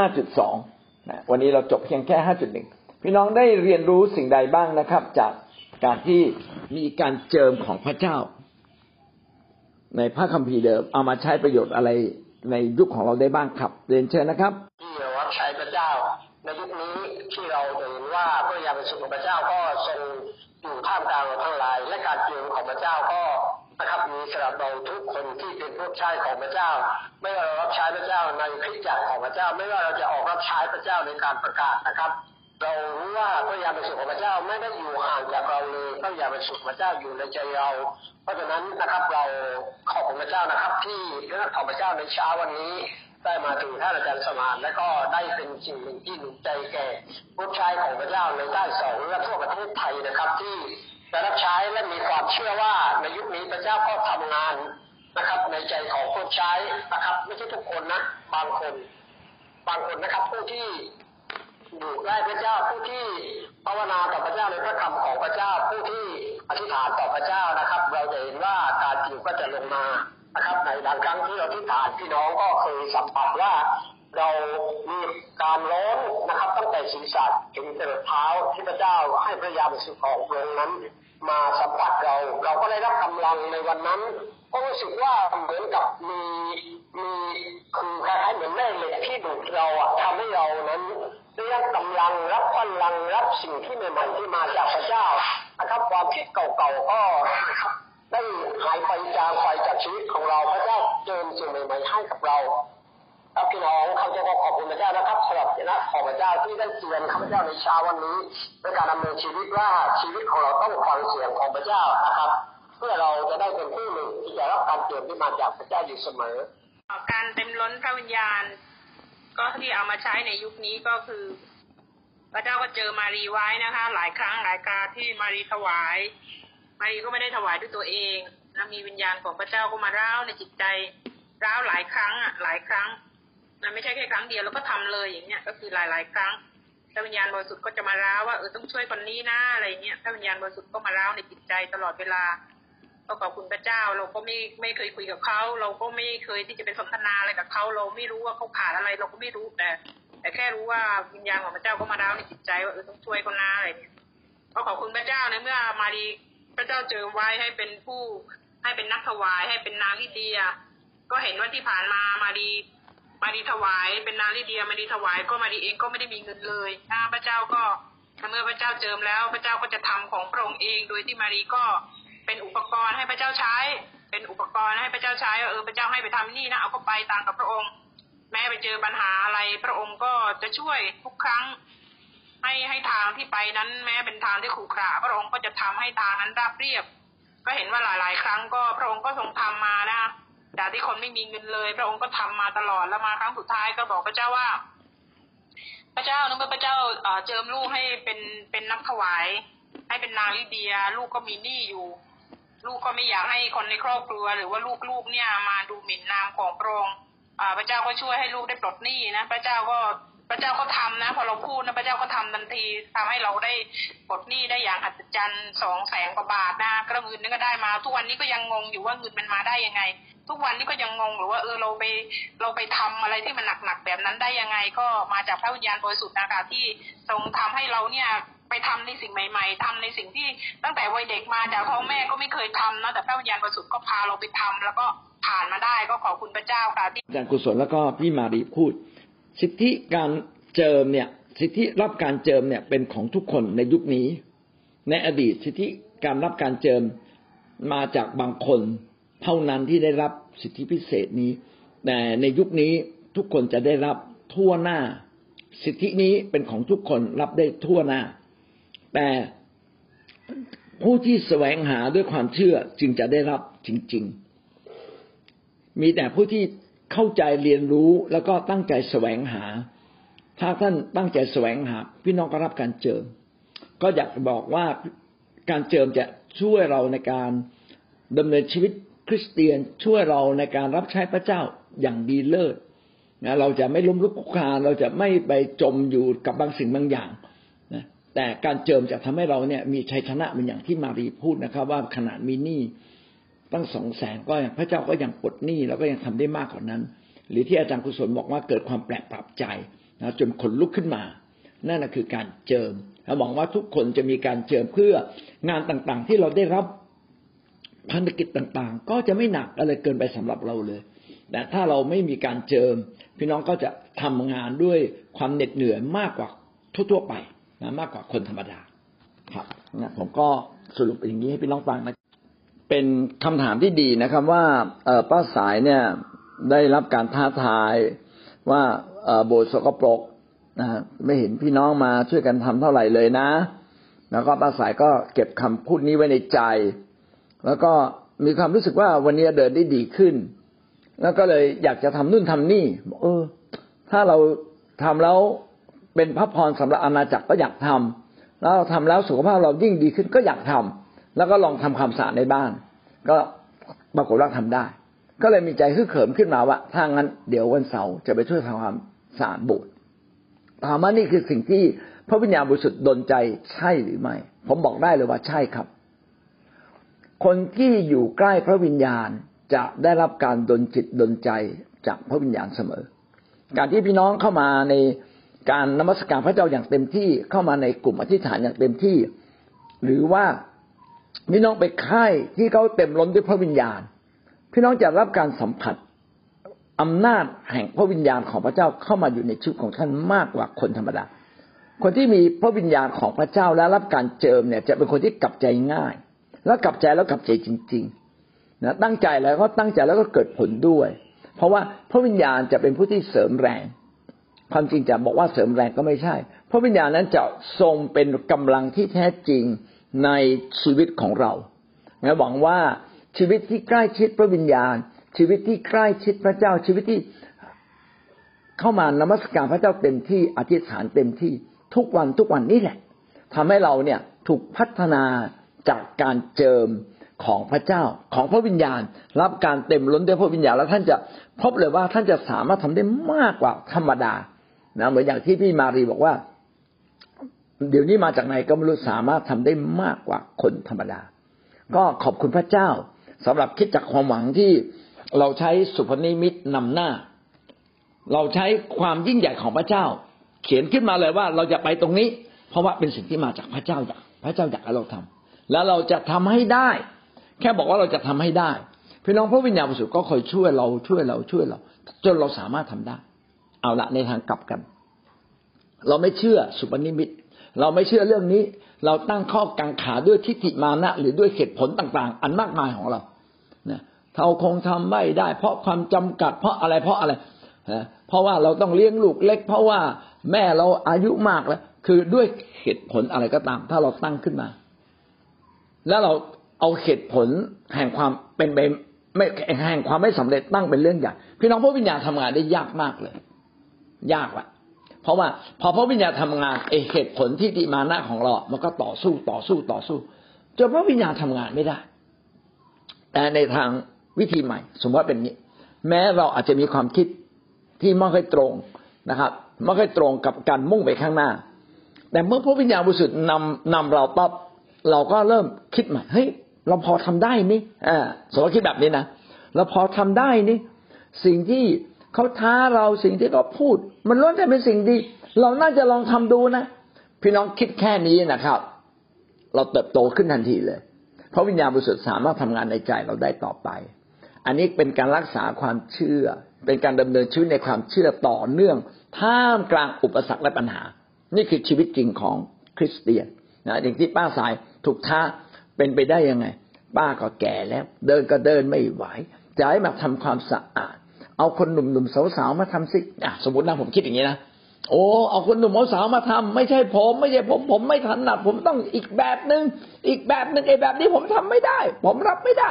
5.2 นะวันนี้เราจบเพียงแค่5.1พี่น้องได้เรียนรู้สิ่งใดบ้างนะครับ จากการที่มีการเจิมของพระเจ้า ในพระคัมภีร์เดิม เอามาใช้ประโยชน์อะไรในยุคของเราได้บ้างครับ เรียนเชิญนะครับที่เรารับใช้พระเจ้า ในยุคนี้ที่เราเห็นว่าพระยาเป็นสุขของพระเจ้าก็ทรงอยู่ท่ามกลางเราทั้งหลาย และการเจิมของพระเจ้าก็ นะครับมีสำหรับเราทุกคนที่เป็นผู้ใช้ของพระเจ้า ไม่ว่าเรารับใช้พระเจ้าในคริสตจักรของพระเจ้า ไม่ว่าเราจะออกรับใช้พระเจ้าในการประกาศนะครับ เรารู้ว่าพระยาเป็นสุขของพระเจ้าไม่ได้อยู่ห่างจากเราเลยพระยาเป็นสุขพระเจ้าอยู่ในใจเรา เพราะฉะนั้นนะครับเราขอบคุณพระเจ้านะครับ ที่พระขอบพระเจ้าในเช้าวันนี้ได้มาถึงท่านอาจารย์สมานและก็ได้เป็นสิ่งหนึ่งที่หนุนใจแก่ผู้ชายของพระเจ้าในด้านสองและทั่วประเทศไทยนะครับที่ ได้รับใช้และมีความเชื่อว่าในยุคนี้พระเจ้าก็ทำงานนะครับ ในใจของคนใช้นะครับ ไม่ใช่ทุกคนนะบางคน บางคนนะครับ ผู้ที่อยู่ใกล้พระเจ้าผู้ที่ภาวนาต่อพระเจ้าในพระคำของพระเจ้าผู้ที่อธิษฐานต่อพระเจ้านะครับ เราจะเห็นว่าการจิวก็จะลงมานะครับในบางครั้งที่เราอธิษฐานพี่น้องก็เคยสัมผัสว่าเรามีการร้อนนะครับ ตั้งแต่ศีรษะถึงเท้าที่พระเจ้าให้พระยาสุของพระองค์นั้น มาสัมผัสเรา เราก็ได้รับกำลังในวันนั้น ก็รู้สึกว่าเหมือนกับมีมีคือคล้ายๆเหมือนแม่เหล็กที่ดูดเราอะทำให้เรานั้นได้รับกำลังรับพลังรับสิ่งที่ใหม่ๆที่มาจากพระเจ้านะครับความคิดเก่าๆก็ได้หายไปจางไปจากชีวิตของเราพระเจ้าเจิมสิ่งใหม่ๆให้กับเรา ครับพี่น้องเขาจะขอบคุณพระเจ้านะครับสำหรับนะขอพระเจ้าที่ได้เตือนข้าพเจ้าในเช้าวันนี้ในการดำเนินชีวิตว่าชีวิตของเราต้องฟังเสียงของพระเจ้านะครับ เพื่อเราจะได้เป็นผู้หนึ่งที่จะรับการเตือนที่มาจากพระเจ้าอยู่เสมอ การเต็มล้นพระวิญญาณ ก็ที่เอามาใช้ในยุคนี้ก็คือ พระเจ้าก็เจอมารีไว้นะคะ หลายครั้งหลายการที่มารีถวาย มารีก็ไม่ได้ถวายด้วยตัวเองนะมีวิญญาณของพระเจ้าก็มาร้าวในจิตใจร้าวหลายครั้งอะหลายครั้ง นะไม่ใช่แค่ครั้งเดียวแล้วก็ทำเลยอย่างเงี้ยก็คือหลายหลายครั้งพระวิญญาณบริสุทธิ์ก็จะมาร้าวว่าเออต้องช่วยคนนี้นะอะไรเงี้ยพระวิญญาณบริสุทธิ์ก็มาร้าวในจิตใจตลอดเวลาก็ขอบคุณพระเจ้า เราก็ไม่ไม่เคยคุยกับเขาเราก็ไม่เคยที่จะไปสนทนาอะไรกับเขาเราไม่รู้ว่าเขาขาดอะไร เราก็ไม่รู้แต่แต่แค่รู้ว่าวิญญาณของพระเจ้าก็มาดาวในจิตใจว่าเออต้องช่วยเขานะอะไรเนี่ยก็ขอบคุณพระเจ้าในเมื่อมารีพระเจ้าเจอไว้ให้เป็นผู้ให้เป็นนักถวายให้เป็นนางลิเดีก็เห็นว่าที่ผ่านมามารี มารีถวาย เป็นนางลิเดียมารีถวาย ก็มารีเองก็ไม่ได้มีเงินเลยนะพระเจ้าก็เมื่อพระเจ้าเจิมแล้ว พระเจ้าก็จะทำของพระองค์เอง โดยที่มารีก็เป็นอุปกรณ์ให้พระเจ้าใช้ เป็นอุปกรณ์ให้พระเจ้าใช้เออพระเจ้าให้ไปทำนี่นะเอาก็ไปตามกับพระองค์ แม้ไปเจอปัญหาอะไรพระองค์ก็จะช่วยทุกครั้ง ให้ให้ทางที่ไปนั้น แม้เป็นทางที่ขรุขระพระองค์ก็จะทำให้ทางนั้นราบเรียบ ก็เห็นว่าหลาย ๆ ครั้งก็พระองค์ก็ทรงทำมานะ จากที่คนไม่มีเงินเลย พระองค์ก็ทำมาตลอดแล้วมาครั้งสุดท้ายก็บอกพระเจ้าว่า พระเจ้านั้นเมื่อพระเจ้าเจิมลูกให้เป็นเป็นนักถวาย ให้เป็นนางลิเดีย ลูกก็มีหนี้อยู่ ลูกก็ไม่อยากให้คนในครอบครัว หรือว่าลูกๆเนี่ยมาดูหมิ่นนามของพระองค์พระเจ้าก็ช่วยให้ลูกได้ปลดหนี้นะพระเจ้าก็พระเจ้าก็ทำนะ พอเราพูดนะพระเจ้าก็ทำทันทีทำให้เราได้ปลดหนี้ได้อย่างอัศจรรย์สองแสนกว่าบาทนะกระเงินนี่ก็ได้มา ทุกวันนี้ก็ยังงงอยู่ว่าเงินมันมาได้ยังไง ทุกวันนี้ก็ยังงงหรือว่าเออเราไปเราไปทำอะไรที่มันหนักๆแบบนั้นได้ยังไงก็มาจากพระวิญญาณบริสุทธิ์นะคะที่ทรงทำให้เราเนี่ยไปทำในสิ่งใหม่ ๆทำในสิ่งที่ตั้งแต่วัยเด็กมาจากท้อแม่ก็ไม่เคยทำนะแต่พระวิญญาณบริสุทธิ์ก็พาเราไปทำแล้วก็ผ่านมาได้ก็ขอบคุณพระเจ้าค่ะที่อาจารย์กุศลแล้วก็พี่มารีพูด สิทธิการเจิมเนี่ยสิทธิรับการเจิมเนี่ยเป็นของทุกคนในยุคนี้ ในอดีตสิทธิการรับการเจิมมาจากบางคน เท่านั้นที่ได้รับสิทธิพิเศษนี้ แต่ในยุคนี้ทุกคนจะได้รับทั่วหน้า สิทธินี้เป็นของทุกคนรับได้ทั่วหน้า แต่ผู้ที่แสวงหาด้วยความเชื่อจึงจะได้รับจริง ๆ มีแต่ผู้ที่เข้าใจเรียนรู้แล้วก็ตั้งใจแสวงหา ถ้าท่านตั้งใจแสวงหา พี่น้องก็รับการเจิม ก็อยากบอกว่าการเจิมจะช่วยเราในการดำเนินชีวิต คริสเตียนช่วยเราในการรับใช้พระเจ้าอย่างดีเลิศนะเราจะไม่ล้มลุกคุกคานเราจะไม่ไปจมอยู่กับบางสิ่งบางอย่างนะแต่การเจิมจะทำให้เราเนี่ยมีชัยชนะเหมือนอย่างที่มารีพูดนะครับ ว่าขนาดมีหนี้ตั้งสองแสนก็ยังพระเจ้าก็ยังปลดหนี้แล้วก็ยังทำได้มากกว่านั้น หรือที่อาจารย์กุศลบอกว่าเกิดความแปลกปรับใจนะจนขนลุกขึ้นมา นั่นคือการเจิมและหวังว่าทุกคนจะมีการเจิมเพื่องานต่างๆ ที่เราได้รับ ภารกิจต่างๆ ก็จะไม่หนักอะไรเกินไปสำหรับเราเลยแต่ถ้าเราไม่มีการเจิม พี่น้องก็จะทำงานด้วยความเหน็ดเหนื่อยมากกว่าทั่วๆไปนะมากกว่าคนธรรมดา ครับนะผมก็สรุปอย่างนี้ให้พี่น้องฟังนะเป็นคำถามที่ดีนะครับ ว่าเป้าสายเนี่ยได้รับการท้าทายว่าโบสถ์สกปรกนะไม่เห็นพี่น้องมาช่วยกันทำเท่าไหร่เลยนะ แล้วก็ป้าสายก็เก็บคำพูดนี้ไว้ในใจ แล้วก็มีความรู้สึกว่าวันนี้เดินได้ดีขึ้น แล้วก็เลยอยากจะทำนู่นทำนี่บอกเออ ถ้าเราทำแล้วเป็นพระพรสำหรับอาณาจักรก็อยากทำแล้วเราทำแล้วสุขภาพเรายิ่งดีขึ้นก็อยากทำแล้วก็ลองทำความสะอาดในบ้าน ก็ปรากฏว่าทำได้ ก็เลยมีใจฮึกเหิมขึ้นมาว่าถ้างั้นเดี๋ยววันเสาร์จะไปช่วยทำความสะอาดโบสถ์ถามว่านี่คือสิ่งที่พระวิญญาณบริสุทธิ์ดลใจใช่หรือไม่ ผมบอกได้เลยว่าใช่ครับ คนที่อยู่ใกล้พระวิญญาณจะได้รับการดลจิตดลใจจากพระวิญญาณเสมอ การที่พี่น้องเข้ามาในการนมัสการพระเจ้าอย่างเต็มที่เข้ามาในกลุ่มอธิษฐานอย่างเต็มที่ หรือว่าพี่น้องไปค่ายที่เขาเต็มล้นด้วยพระวิญญาณ พี่น้องจะรับการสัมผัสอำนาจแห่งพระวิญญาณของพระเจ้าเข้ามาอยู่ในชีวิตของท่านมากกว่าคนธรรมดา คนที่มีพระวิญญาณของพระเจ้าและรับการเจิมเนี่ย จะเป็นคนที่กลับใจง่าย แล้วกลับใจแล้วกลับใจจริงๆนะตั้งใจแล้วก็ตั้งใจแล้วก็เกิดผลด้วย เพราะว่าพระวิญญาณจะเป็นผู้ที่เสริมแรง ความจริงจะบอกว่าเสริมแรงก็ไม่ใช่ พระวิญญาณนั้นจะทรงเป็นกำลังที่แท้จริงในชีวิตของเราหวังว่าชีวิตที่ใกล้ชิดพระวิญญาณ ชีวิตที่ใกล้ชิดพระเจ้าชีวิตที่เข้ามานมัสการพระเจ้าเต็มที่อธิษฐานเต็มที่ทุกวันทุกวันนี่แหละทำให้เราเนี่ยถูกพัฒนา จากการเจิมของพระเจ้าของพระวิญญาณ รับการเต็มล้นด้วยพระวิญญาณแล้วท่านจะพบเลยว่าท่านจะสามารถทำได้มากกว่าธรรมดานะเหมือนอย่างที่พี่มารีบอกว่า เดี๋ยวนี้มาจากไหนก็ไม่รู้สามารถทำได้มากกว่าคนธรรมดา ก็ขอบคุณพระเจ้าสำหรับคิดจากความหวังที่เราใช้สุพนิมิตนำหน้า เราใช้ความยิ่งใหญ่ของพระเจ้า เขียนขึ้นมาเลยว่าเราจะไปตรงนี้ เพราะว่าเป็นสิ่งที่มาจากพระเจ้าอยากพระเจ้าอยากให้เราทำ แล้วเราจะทำให้ได้ แค่บอกว่าเราจะทำให้ได้พี่น้องพระวิญญาณบริสุทธิ์ก็คอยช่วยเราช่วยเราช่วยเรา จนเราสามารถทำได้ เอาละในทางกลับกัน เราไม่เชื่อสุปนิมิต เราไม่เชื่อเรื่องนี้ เราตั้งข้อกังขาด้วยทิฏฐิมานะหรือด้วยเหตุผลต่าง ๆ อันมากมายของเราเนี่ยเราคงทำไม่ได้ เพราะความจำกัด เพราะอะไรเพราะอะไรนะเพราะว่าเราต้องเลี้ยงลูกเล็ก เพราะว่าแม่เราอายุมากแล้ว คือด้วยเหตุผลอะไรก็ตาม ถ้าเราตั้งขึ้นมา แล้วเราเอาเหตุผลแห่งความเป็นไปไม่แห่งความไม่สำเร็จตั้งเป็นเรื่องใหญ่พี่น้องพระวิญญาณทำงานได้ยากมากเลย ยากว่ะเพราะว่า พอพระวิญญาณทำงานไอเหตุผลที่ติมานะของเรา มันก็ต่อสู้ต่อสู้ต่อสู้จนพระวิญญาณทำงานไม่ได้ แต่ในทางวิธีใหม่ สมมติว่าเป็นนี้ แม้เราอาจจะมีความคิดที่ไม่ค่อยตรงนะครับไม่ค่อยตรงกับการมุ่งไปข้างหน้า แต่เมื่อพระวิญญาณบริสุทธิ์นำนำเราปั๊บ เราก็เริ่มคิดใหม่เฮ้ยเราพอทำได้นี่อ่าสมมติคิดแบบนี้นะเราพอทำได้นี่สิ่งที่เขาท้าเราสิ่งที่เขาพูด มันล้วนแต่เป็นสิ่งดี เราน่าจะลองทำดูนะพี่น้องคิดแค่นี้นะครับ เราเติบโตขึ้นทันทีเลย เพราะวิญญาณบริสุทธิ์สามารถทำงานในใจเราได้ต่อไป อันนี้เป็นการรักษาความเชื่อ เป็นการดำเนินชีวิตในความเชื่อต่อเนื่องท่ามกลางอุปสรรคและปัญหา นี่คือชีวิตจริงของคริสเตียนนะอย่างที่ป้าสาย ถูกท้าเป็นไปได้ยังไง ป้าก็แก่แล้ว เดินก็เดินไม่ไหวจะให้มาทำความสะอาด เอาคนหนุ่มๆสาวๆมาทำสิอะสมมตินะผมคิดอย่างนี้นะโอ้เอาคนหนุ่มสาวมาทำไม่ใช่ผม ไม่ใช่ผม ผมไม่ถนัดผมต้องอีกแบบหนึ่งอีกแบบหนึ่งไอ้แบบนี้ผมทำไม่ได้ ผมรับไม่ได้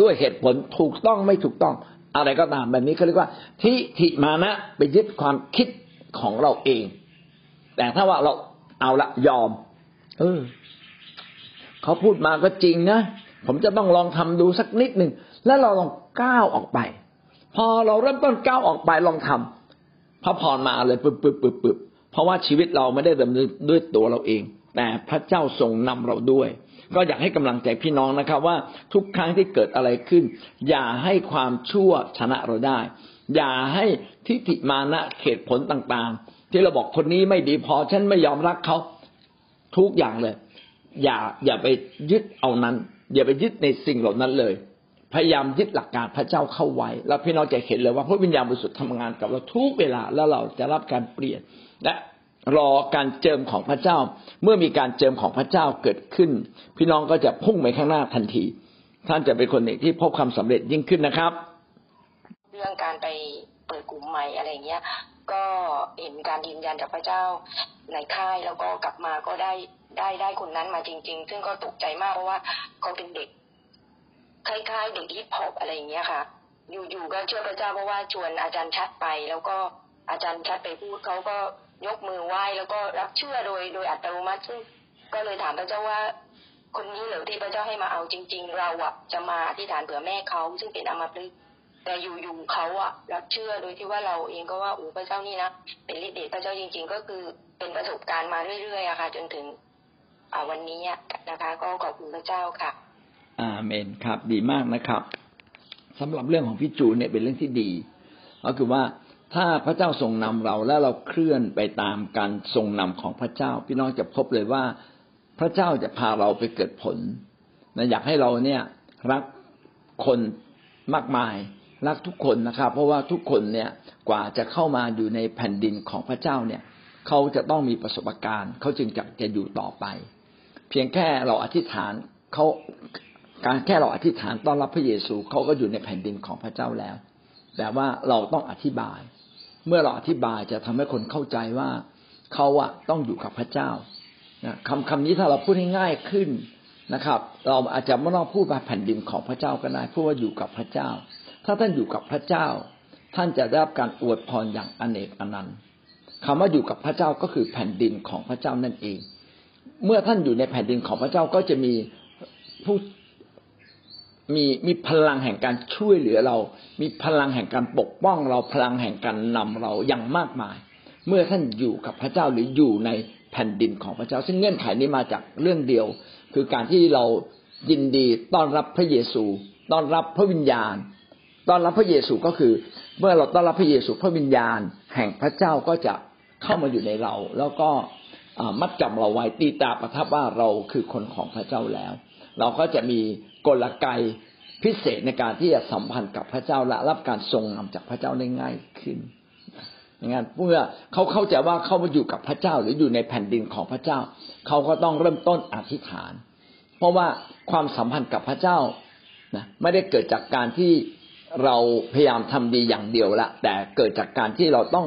ด้วยเหตุผลถูกต้องไม่ถูกต้อง อะไรก็ตามแบบนี้เขาเรียกว่า ทิฐิมานะไปยึดความคิดของเราเอง แต่ถ้าว่าเราเอาละยอม เออ เขาพูดมาก็จริงนะผมจะต้องลองทำดูสักนิดหนึ่งแล้วเราลองก้าวออกไป พอเราเริ่มต้นก้าวออกไปลองทำพระพรมาเลยปึ๊บปึ๊บปึ๊บปึ๊บเพราะว่าชีวิตเราไม่ได้ดำเนินด้วยตัวเราเอง แต่พระเจ้าทรงนำเราด้วย ก็อยากให้กำลังใจพี่น้องนะครับ ว่าทุกครั้งที่เกิดอะไรขึ้น อย่าให้ความชั่วชนะเราได้ อย่าให้ทิฏฐิมานะเขตผลต่างๆ ที่เราบอกคนนี้ไม่ดีพอฉันไม่ยอมรักเขาทุกอย่างเลย อย่าอย่าไปยึดเอานั้น อย่าไปยึดในสิ่งเหล่านั้นเลย พยายามยึดหลักการพระเจ้าเข้าไว้ แล้วพี่น้องจะเห็นเลยว่าพระวิญญาณบริสุทธิ์ทำงานกับเราทุกเวลาแล้วเราจะรับการเปลี่ยนและรอการเจิมของพระเจ้า เมื่อมีการเจิมของพระเจ้าเกิดขึ้น พี่น้องก็จะพุ่งไปข้างหน้าทันที ท่านจะเป็นคนหนึ่งที่พบความสำเร็จยิ่งขึ้นนะครับ เรื่องการไปเปิดกลุ่มใหม่อะไรเงี้ย ก็เห็นการยืนยันจากพระเจ้าในค่ายแล้วก็กลับมาก็ได้ ได้ได้คนนั้นมาจริง ๆ ซึ่งก็ตกใจมากเพราะว่าเขาเป็นเด็กคล้ายๆเด็กฮิปฮอปอะไรอย่างเงี้ยค่ะ อยู่ๆก็เชื่อพระเจ้าเพราะว่าชวนอาจารย์ชัดไป แล้วก็อาจารย์ชัดไปพูดเขาก็ยกมือไหว้แล้วก็รับเชื่อโดยโดยอัตโนมัติซึ่งก็เลยถามพระเจ้าว่า คนนี้เหรือที่พระเจ้าให้มาเอาจริง ๆ เราอะจะมาอธิษฐานเผื่อแม่เขาซึ่งเป็นอมพฤกษ์แต่อยู่ๆเขาอะรับเชื่อโดยที่ว่าเราเองก็ว่าโอ้พระเจ้านี่นะเป็นฤทธิ์เดชพระเจ้าจริง ๆ ก็คือเป็นประสบการณ์มาเรื่อยๆอะค่ะ จนถึง วันนี้นะคะ ก็ขอบคุณพระเจ้าค่ะ อาเมนครับ ดีมากนะครับสำหรับเรื่องของพี่จูเนี่ยเป็นเรื่องที่ดี ก็คือว่าถ้าพระเจ้าทรงนำเราแล้วเราเคลื่อนไปตามการทรงนำของพระเจ้า พี่น้องจะพบเลยว่า พระเจ้าจะพาเราไปเกิดผลนะอยากให้เราเนี่ยรักคนมากมายรักทุกคนนะครับ เพราะว่าทุกคนเนี่ยกว่าจะเข้ามาอยู่ในแผ่นดินของพระเจ้าเนี่ย เขาจะต้องมีประสบการณ์ เขาจึงจะจะอยู่ต่อไป เพียงแค่เราอธิษฐานเขาการแค่เราอธิษฐานต้อนรับพระเยซูเขาก็อยู่ในแผ่นดินของพระเจ้าแล้ว แต่ว่าเราต้องอธิบาย เมื่อเราอธิบายจะทำให้คนเข้าใจว่าเขาอะต้องอยู่กับพระเจ้าคำคำนี้ถ้าเราพูดให้ง่ายขึ้นนะครับ เราอาจจะไม่ต้องพูดว่าแผ่นดินของพระเจ้าก็ได้พูดว่าอยู่กับพระเจ้า ถ้าท่านอยู่กับพระเจ้า ท่านจะได้รับการอวยพรอย่างอเนกอนันต์คำว่าอยู่กับพระเจ้าก็คือแผ่นดินของพระเจ้านั่นเอง เมื่อท่านอยู่ในแผ่นดินของพระเจ้าก็จะมีผู้มีมีพลังแห่งการช่วยเหลือเรา มีพลังแห่งการปกป้องเราพลังแห่งการนำเราอย่างมากมาย เมื่อท่านอยู่กับพระเจ้าหรืออยู่ในแผ่นดินของพระเจ้า ซึ่งเงื่อนไขนี้มาจากเรื่องเดียว คือการที่เรายินดีต้อนรับพระเยซู ต้อนรับพระวิญญาณ ต้อนรับพระเยซูก็คือ เมื่อเราต้อนรับพระเยซูพระวิญญาณ แห่งพระเจ้าก็จะเข้ามาอยู่ในเรา แล้วก็ มัดจำเราไว้ตีตาประทับว่าเราคือคนของพระเจ้าแล้ว เราก็จะมีกลไกพิเศษในการที่จะสัมพันธ์กับพระเจ้าและรับการทรงนำจากพระเจ้าได้ง่ายขึ้นอย่างนั้นเมื่อเขาเข้าใจว่าเขามาอยู่กับพระเจ้าหรืออยู่ในแผ่นดินของพระเจ้า เขาก็ต้องเริ่มต้นอธิษฐาน เพราะว่าความสัมพันธ์กับพระเจ้านะไม่ได้เกิดจากการที่เราพยายามทำดีอย่างเดียวละแต่เกิดจากการที่เราต้อง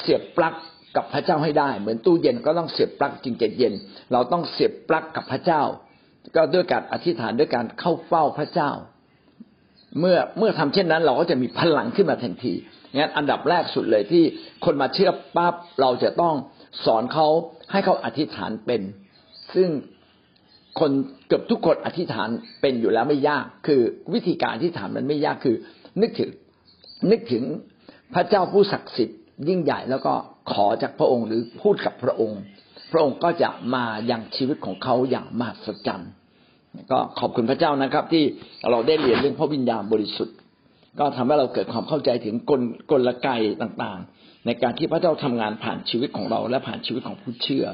เสียบปลั๊ก กับพระเจ้าให้ได้ เหมือนตู้เย็นก็ต้องเสียบปลั๊กจึงจะเย็น เราต้องเสียบปลั๊กกับพระเจ้า ก็ด้วยการอธิษฐานด้วยการเข้าเฝ้าพระเจ้า เมื่อเมื่อทำเช่นนั้น เราก็จะมีพลังขึ้นมาทันทีงั้นอันดับแรกสุดเลยที่คนมาเชื่อปั๊บเราจะต้องสอนเขาให้เขาอธิษฐานเป็น ซึ่งคนเกือบทุกคนอธิษฐานเป็นอยู่แล้วไม่ยาก คือวิธีการอธิษฐานมันไม่ยากคือ นึกถึงนึกถึงพระเจ้าผู้ศักดิ์สิทธิ์ยิ่งใหญ่แล้วก็ ขอจากพระองค์หรือพูดกับพระองค์ พระองค์ก็จะมาอย่างชีวิตของเขาอย่างมหัศจรรย์ก็ขอบคุณพระเจ้านะครับ ที่เราได้เรียนเรื่องพระวิญญาณบริสุทธิ์ ก็ทำให้เราเกิดความเข้าใจถึงกลกลไกต่างๆ ในการที่พระเจ้าทำงานผ่านชีวิตของเราและผ่านชีวิตของผู้เชื่อ